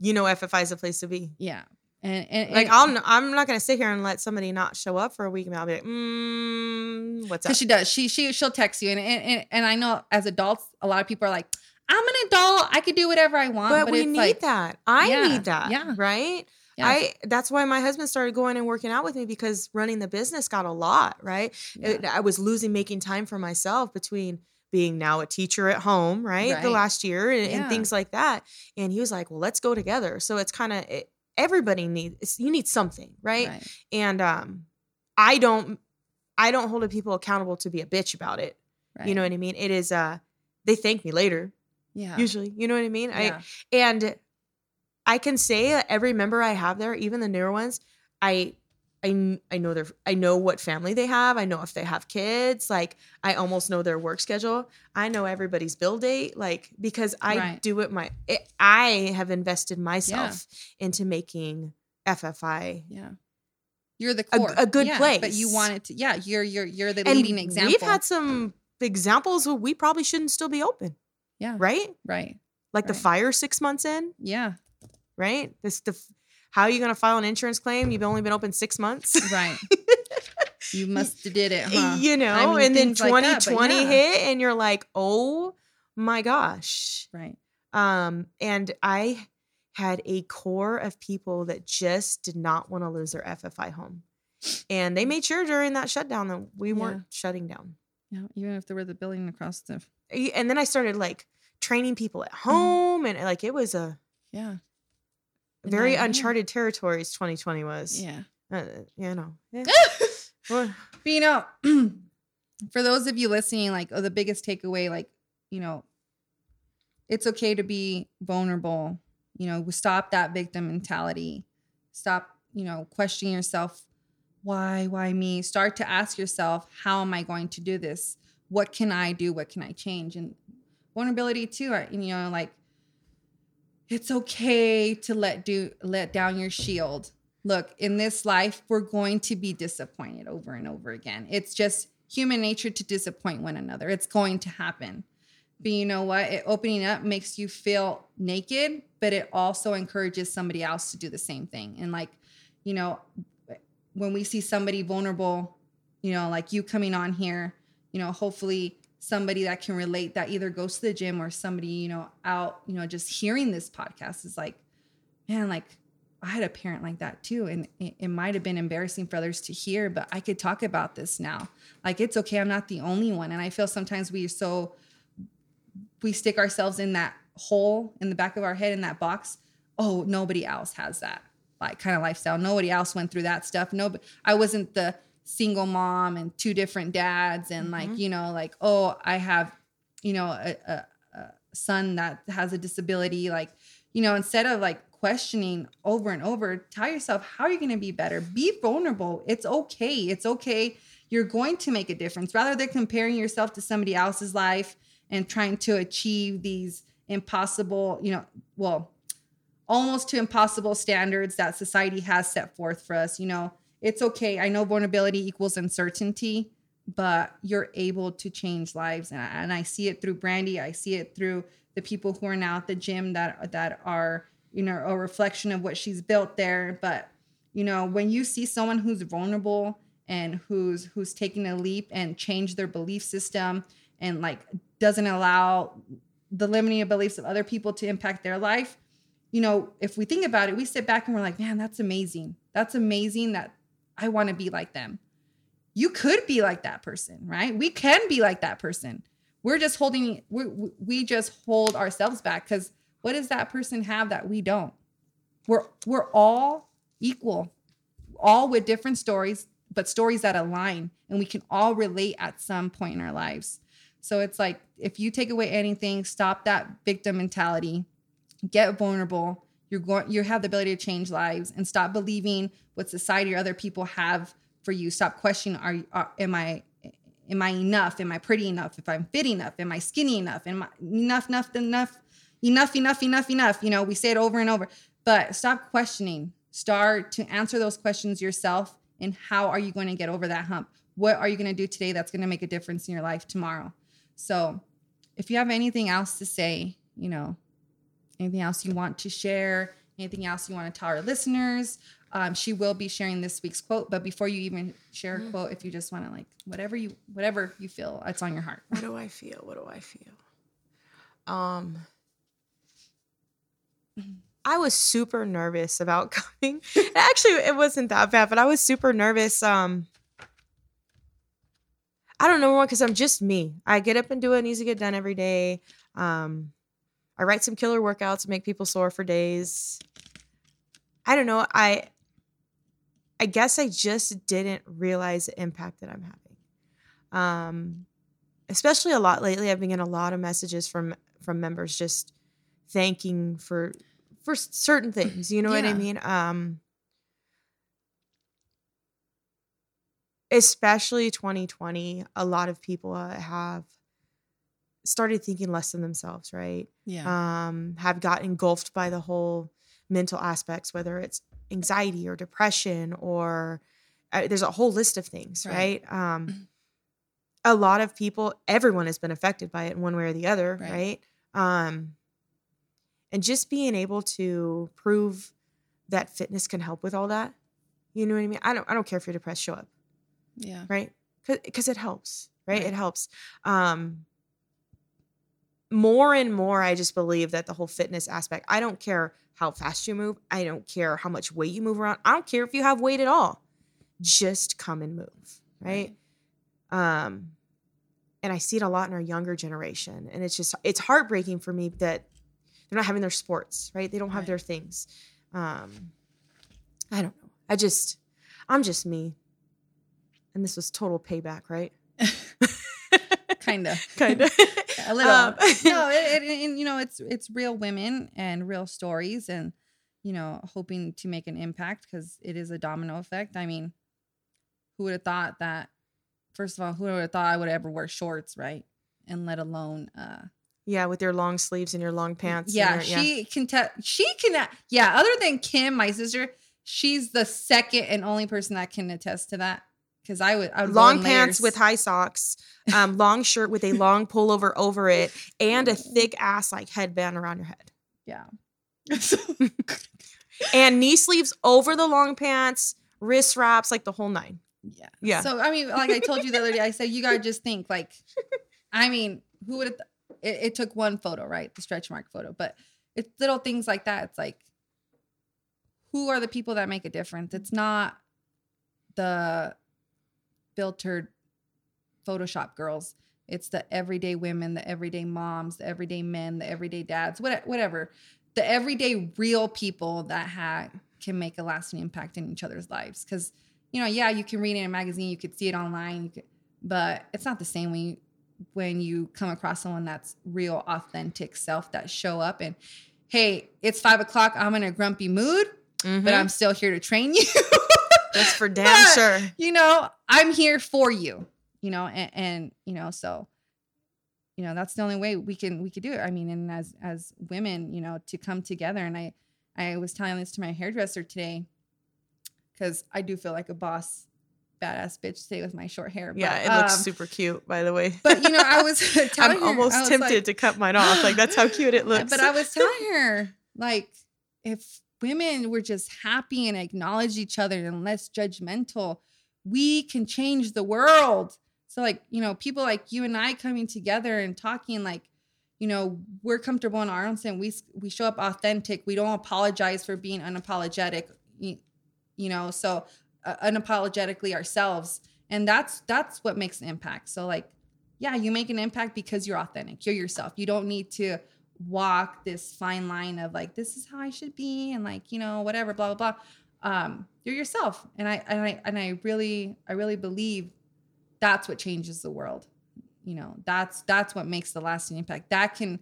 you know FFI is the place to be. yeah. And, and Like and- I'm, I'm not gonna sit here and let somebody not show up for a week, and I'll be like, mm, what's up? she does. She she she'll text you and and and i know as adults a lot of people are like i'm an adult i could do whatever i want but, but, we need like that. I Yeah, need that. yeah. Right. Yeah. I that's why my husband started going and working out with me because running the business got a lot, right? It- I was losing making time for myself between being now a teacher at home, right? The last year and, and things like that. And he was like, "Well, let's go together." So it's kind of it, everybody needs you need something, right? Right. And um I don't I don't hold people accountable to be a bitch about it. Right. You know what I mean? It is uh they thank me later Yeah. usually. You know what I mean? yeah. I and I can say every member I have there, even the newer ones, I I I know their I know what family they have. I know if they have kids. Like I almost know their work schedule. I know everybody's bill date. Like because I Right. do it my it, I have invested myself into making FFI. Yeah. You're the A- core. a good yeah, But you want it to, yeah, you're, you're, you're the And leading example. we've had some examples where we probably shouldn't still be open, yeah. right? Right. Like the fire six months in. Yeah. right? This the how are you going to file an insurance claim? You've only been open six months, Right. you must have did it, huh? you know. I mean, and then things like that, 2020 yeah. hit, and you're like, oh my gosh. Right. Um, and I had a core of people that just did not want to lose their FFI home, and they made sure during that shutdown that we Yeah. weren't shutting down. Yeah. Even if there were the building across the, And then I started like training people at Mm-hmm. home, and like it was a yeah. Very now- yeah. uncharted territories. 2020 was. Yeah. Uh, you know. Well, But you know, for those of you listening, like oh, the biggest takeaway, like, you know, it's okay to be vulnerable. You know, stop that victim mentality. Stop, you know, questioning yourself. Why, why me? Start to ask yourself, how am I going to do this? What can I do? What can I change? And vulnerability too, you know, like it's okay to let do let down your shield look, in this life, we're going to be disappointed over and over again. It's just human nature to disappoint one another. It's going to happen. But you know what? It opening up makes you feel naked, but it also encourages somebody else to do the same thing. And like, you know, when we see somebody vulnerable, you know, like you coming on here, you know, hopefully somebody that can relate that either goes to the gym or somebody, you know, out, you know, just hearing this podcast is like, man, like I had a parent like that too. And it, it might have been embarrassing for others to hear, but I could talk about this now. Like, it's okay. I'm not the only one. And I feel sometimes we so, we stick ourselves in that hole in the back of our head in that box. Oh, nobody else has that like kind of lifestyle. Nobody else went through that stuff. No, I wasn't the single mom and two different dads. And like, Mhm. you know, like, oh, I have, you know, a, a, a son that has a disability. Like, you know, instead of like questioning over and over, tell yourself, how are you going to be better? Be vulnerable. It's okay. It's okay. You're going to make a difference rather than comparing yourself to somebody else's life and trying to achieve these impossible, you know, well, almost to impossible standards that society has set forth for us. You know, it's okay. I know vulnerability equals uncertainty, but you're able to change lives. And I, and I see it through Brandy. I see it through the people who are now at the gym that that are, you know, a reflection of what she's built there. But, you know, when you see someone who's vulnerable and who's who's taking a leap and change their belief system and like doesn't allow the limiting beliefs of other people to impact their life, you know, if we think about it, we sit back and we're like, man, that's amazing. That's amazing that I want to be like them. You could be like that person, right? We can be like that person. We're just holding, we, we just hold ourselves back because what does that person have that we don't? We're, we're all equal, all with different stories, but stories that align and we can all relate at some point in our lives. So it's like, if you take away anything, stop that victim mentality get vulnerable. You're going you have the ability to change lives and stop believing what society or other people have for you. Stop questioning are, are am i am i enough? Am i pretty enough? If i'm fit enough am i skinny enough? Am i enough enough enough enough enough enough enough? You know we say it over and over. But stop questioning. Start to answer those questions yourself. And how are you going to get over that hump? What are you going to do today that's going to make a difference in your life tomorrow? So if you have anything else to say you know anything else you want to share, anything else you want to tell our listeners. Um, she will be sharing this week's quote, but before you even share a quote, if you just want to like whatever you whatever you feel, it's on your heart. What do I feel? What do I feel? Um I was super nervous about coming. Actually, it wasn't that bad, but I was super nervous. Um, I don't know why, because I'm just me. I get up and do what needs to get done every day. Um, I write some killer workouts, and make people sore for days. I don't know. I I guess I just didn't realize the impact that I'm having. Um, especially a lot lately. I've been getting a lot of messages from from members just thanking for for certain things. You know what I mean? Um, especially 2020, a lot of people uh, have started thinking less of themselves, right? Yeah. um, have got engulfed by the whole mental aspects, whether it's anxiety or depression or uh, there's a whole list of things, Right. right? Um, a lot of people, everyone has been affected by it in one way or the other, Right. right? Um, and just being able to prove that fitness can help with all that, you know what I mean? I don't, I don't care if you're depressed, show up yeah. right because it helps right? Right. it helps um more and more i just believe that the whole fitness aspect i don't care how fast you move i don't care how much weight you move around i don't care if you have weight at all. Just come and move right, um and i see it a lot in our younger generation and it's just it's heartbreaking for me that they're not having their sports right? They don't have Right. their things. Um i don't know. I just i'm just me. And this was total payback right? Kind of. kind of a little. Um, no, it, it, and, you know, it's it's real women and real stories, and you know, hoping to make an impact because it is a domino effect. I mean, who would have thought that? First of all, who would have thought I would ever wear shorts, right? And let alone, uh, yeah with your long sleeves and your long pants yeah, your- she can tell. She can, yeah. Other than Kim, my sister, she's the second and only person that can attest to that. Because I would, I would long pants with high socks um long shirt with a long pullover over it and a thick ass like headband around your head yeah. and knee sleeves over the long pants wrist wraps like the whole nine Yeah. Yeah. So I mean, like I told you the other day, I said you gotta just think like, I mean, who would have? Th- it, it took one photo, right? The stretch mark photo, but it's little things like that. It's like, who are the people that make a difference? It's not the filtered Photoshop girls. It's the everyday women, the everyday moms, the everyday men, the everyday dads, what, whatever. The everyday real people that ha- can make a lasting impact in each other's lives. Because you know, yeah, you can read it in a magazine, you could see it online, but it's not the same when you when you come across someone that's real, authentic self that show up and hey, it's five o'clock, I'm in a grumpy mood, but Mhm. I'm still here to train you. That's for damn but- sure you know, I'm here for you, you know, and, and you know, so you know, that's the only way we can we could do it. I mean, and as as women, you know, to come together and I I was telling this to my hairdresser today cuz I do feel like a boss badass bitch today with my short hair. yeah but, it looks um, super cute by the way But you know, I was telling i'm her, almost was tempted like- to cut mine off like that's how cute it looks but I was telling her, like, if women were just happy and acknowledge each other and less judgmental, we can change the world. So, like, you know, people like you and I coming together and talking, like, you know, we're comfortable in our own skin. We we show up authentic. We don't apologize for being unapologetic. You, you know, so uh, unapologetically ourselves, and that's that's what makes an impact. So, like, yeah, you make an impact because you're authentic. You're yourself. You don't need to walk this fine line of like this is how I should be and like you know whatever blah blah blah. Um, you're yourself, and I and I and I really I really believe that's what changes the world. You know, that's that's what makes the lasting impact. That can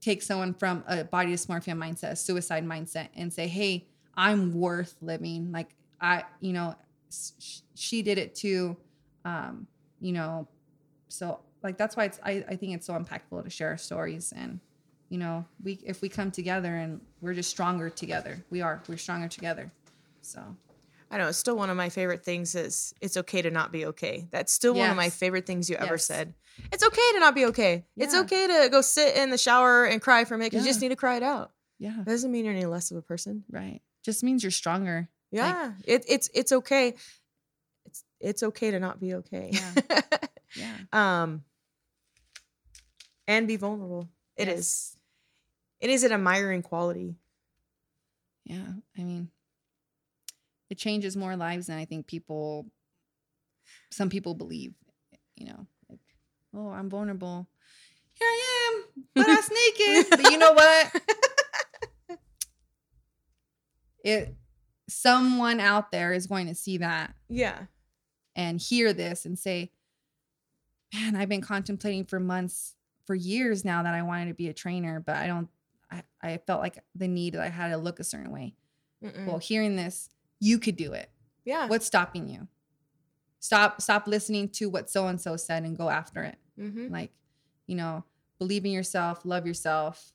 take someone from a body dysmorphia mindset, a suicide mindset, and say, "Hey, I'm worth living." Like I, you know, s- she did it too. Um, you know, so like that's why it's I, I think it's so impactful to share stories and you know we if we come together and we're just stronger together we are we're stronger together so I know it's still one of my favorite things is it's okay to not be okay. That's still one of my favorite things you ever Yes. said. It's okay to not be okay. It's okay to go sit in the shower and cry for a minute because you just need to cry it out. yeah That doesn't mean you're any less of a person. right just means you're stronger Yeah. it, it's it's okay. It's it's okay to not be okay. Yeah. yeah um and be vulnerable. It is. It is an admiring quality. Yeah. I mean, it changes more lives than I think people, some people believe, you know, like, oh, I'm vulnerable. Here I am, butt ass naked. But you know what? It, someone out there is going to see that Yeah. and hear this and say, man, I've been contemplating for months, for years now that I wanted to be a trainer, but I don't, I, I felt like the need that I had to look a certain way. Mm-mm. Well, hearing this, you could do it. yeah. What's stopping you? Stop, stop listening to what so and so said and go after it. hmm Like, you know, believe in yourself, love yourself,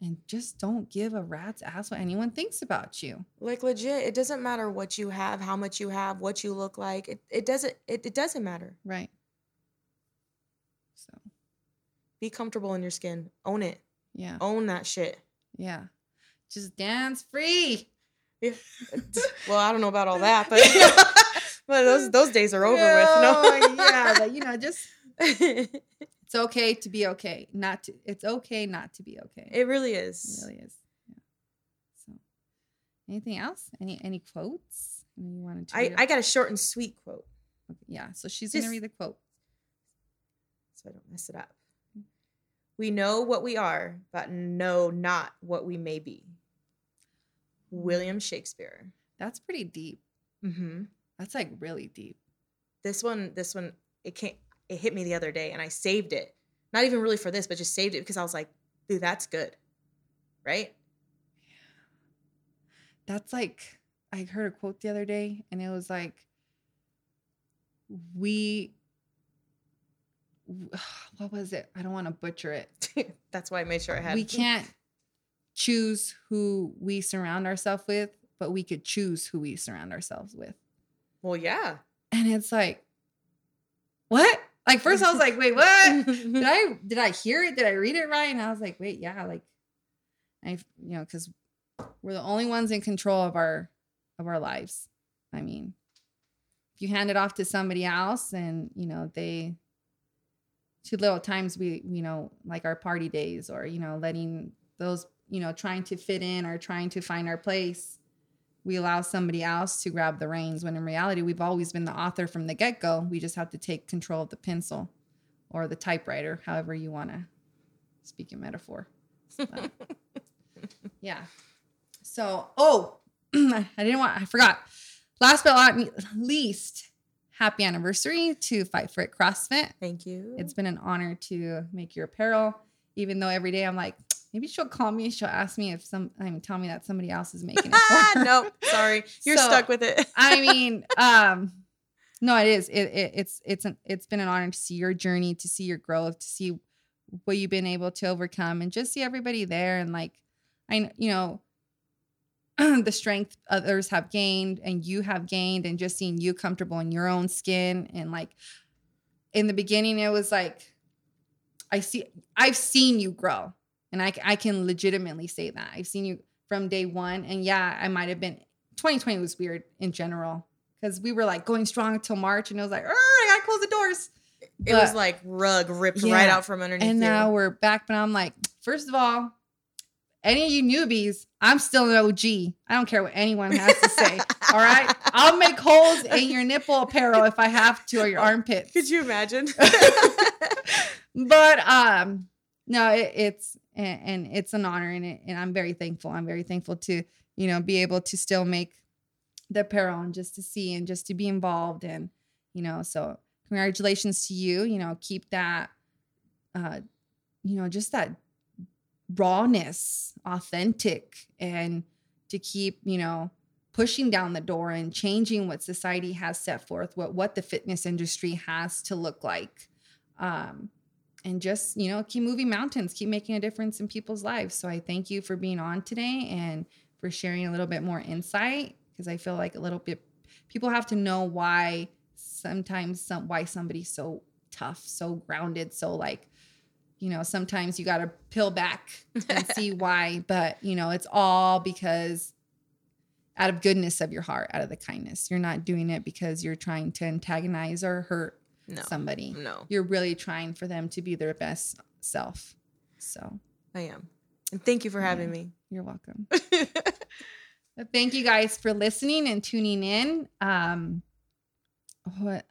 and just don't give a rat's ass what anyone thinks about you. Like legit, it doesn't matter what you have, how much you have, what you look like. It it doesn't it, it doesn't matter. Right. So, Be comfortable in your skin. Own it. Yeah. Own that shit. Yeah. Just dance free. Yeah. well, I don't know about all that, but but those those days are over with. Oh, No. yeah. But, you know, just it's okay to be okay. Not to, it's okay not to be okay. it really It is. really is. Yeah. So, anything else? Any any quotes? I you wanted to. I, I got a short and sweet quote, Okay, yeah. So she's Just- gonna read the quote. so I don't mess it up. We know what we are, but know not what we may be. William Shakespeare. That's pretty deep. Mm-hmm. That's like really deep. This one, this one, it can't. It hit me the other day, and I saved it. Not even really for this, but just saved it because I was like, "Dude, that's good." Right? That's like I heard a quote the other day, and it was like, "We." What was it? I don't want to butcher it. that's why I made sure I had. we can't choose who we surround ourselves with, but we could choose who we surround ourselves with. Well, yeah. And it's like, what? Like first I was like, wait, what? Did I did I hear it? Did I read it right? And I was like, wait, yeah, like I you know, because we're the only ones in control of our of our lives. I mean, if you hand it off to somebody else and you know, they too little times we, you know, like our party days or, you know, letting those, you know, trying to fit in or trying to find our place, we allow somebody else to grab the reins when in reality we've always been the author from the get-go. We just have to take control of the pencil or the typewriter, however you want to speak in metaphor. So, yeah. So, oh, I didn't want, I forgot. Last but not least, happy anniversary to Fight for It CrossFit. Thank you. It's been an honor to make your apparel, even though every day I'm like, maybe she'll call me. She'll ask me if some, I mean, tell me that somebody else is making it. ah, For her. no, sorry, you're So, stuck with it. I mean, um, no, it is. It, it it's it's an it's been an honor to see your journey, to see your growth, to see what you've been able to overcome, and just see everybody there and like, I you know, the strength others have gained and you have gained, and just seeing you comfortable in your own skin and like, in the beginning, it was like, I see, I've seen you grow, and i, I can legitimately say that I've seen you from day one, and yeah, I might have been 2020 was weird in general because we were like going strong until March, and it was like, "Arr, I gotta close the doors. It was like rug ripped Yeah. right out from underneath And you. now we're back, but I'm like, first of all, any of you newbies, I'm still an OG. I don't care what anyone has to say. all right, I'll make holes in your nipple apparel if I have to, or your armpits. Could you imagine? but um no it, it's and, and it's an honor and, it, and i'm very thankful i'm very thankful to you know be able to still make the apparel and just to see and just to be involved and you know so congratulations to you you know keep that uh you know just that rawness authentic and to keep you know pushing down the door and changing what society has set forth what what the fitness industry has to look like. Um and just you know keep moving mountains keep making a difference in people's lives. So i thank you for being on today and for sharing a little bit more insight because i feel like a little bit people have to know why sometimes some why somebody's so tough so grounded so like you know sometimes you got to peel back and see why but you know it's all because out of goodness of your heart out of the kindness you're not doing it because you're trying to antagonize or hurt no, somebody no, you're really trying for them to be their best self. So I am. And thank you for having Yeah. me. you're welcome. Thank you guys for listening and tuning in. Um, what?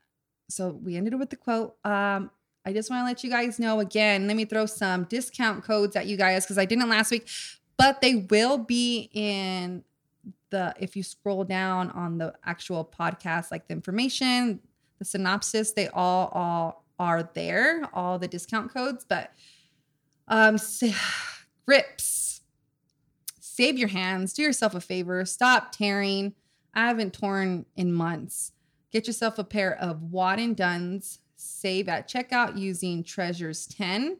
So we ended with the quote. Um, I just want to let you guys know again. Let me throw some discount codes at you guys because I didn't last week, but they will be in the. If you scroll down on the actual podcast, like the information, the synopsis, they all all are there. All the discount codes, but um, grips. Save your hands. Do yourself a favor. Stop tearing. I haven't torn in months. Get yourself a pair of WodnDones. Save at checkout using Treasures 10.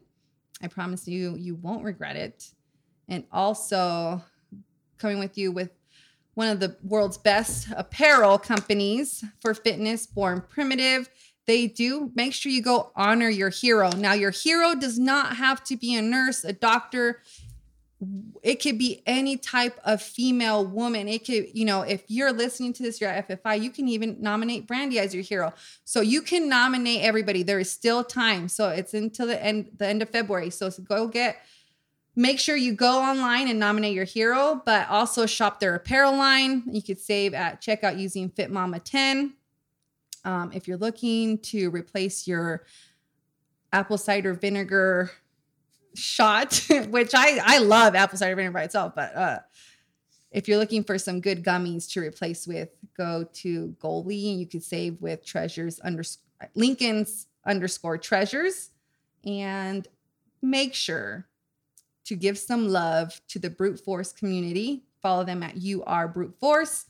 I promise you, you won't regret it. And also coming with you with one of the world's best apparel companies for fitness, Born Primitive. They do make sure you go honor your hero. Now, your hero does not have to be a nurse, a doctor it could be any type of female woman. It could, you know, if you're listening to this, you're at FFI, you can even nominate Brandy as your hero. So you can nominate everybody. There is still time. So it's until the end, the end of February. So go get, make sure you go online and nominate your hero, but also shop their apparel line. You could save at checkout using Fit Mama 10. Um, if you're looking to replace your apple cider vinegar shot, which I I love apple cider vinegar by itself, but uh if you're looking for some good gummies to replace with, go to Goli. And you could save with treasures underscore Lincoln's underscore treasures, and make sure to give some love to the brute force community. Follow them at you are brute force.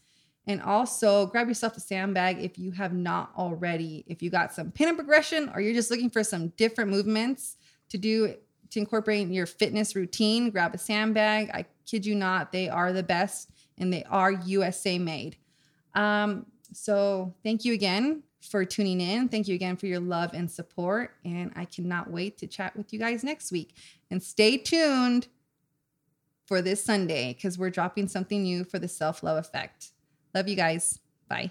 And also grab yourself a sandbag if you have not already. If you got some pinup progression or you're just looking for some different movements to do to incorporate in your fitness routine, grab a sandbag. I kid you not, they are the best and they are USA made. Um, so thank you again for tuning in. Thank you again for your love and support. And I cannot wait to chat with you guys next week. And stay tuned for this Sunday because we're dropping something new for the self love effect. Love you guys. Bye.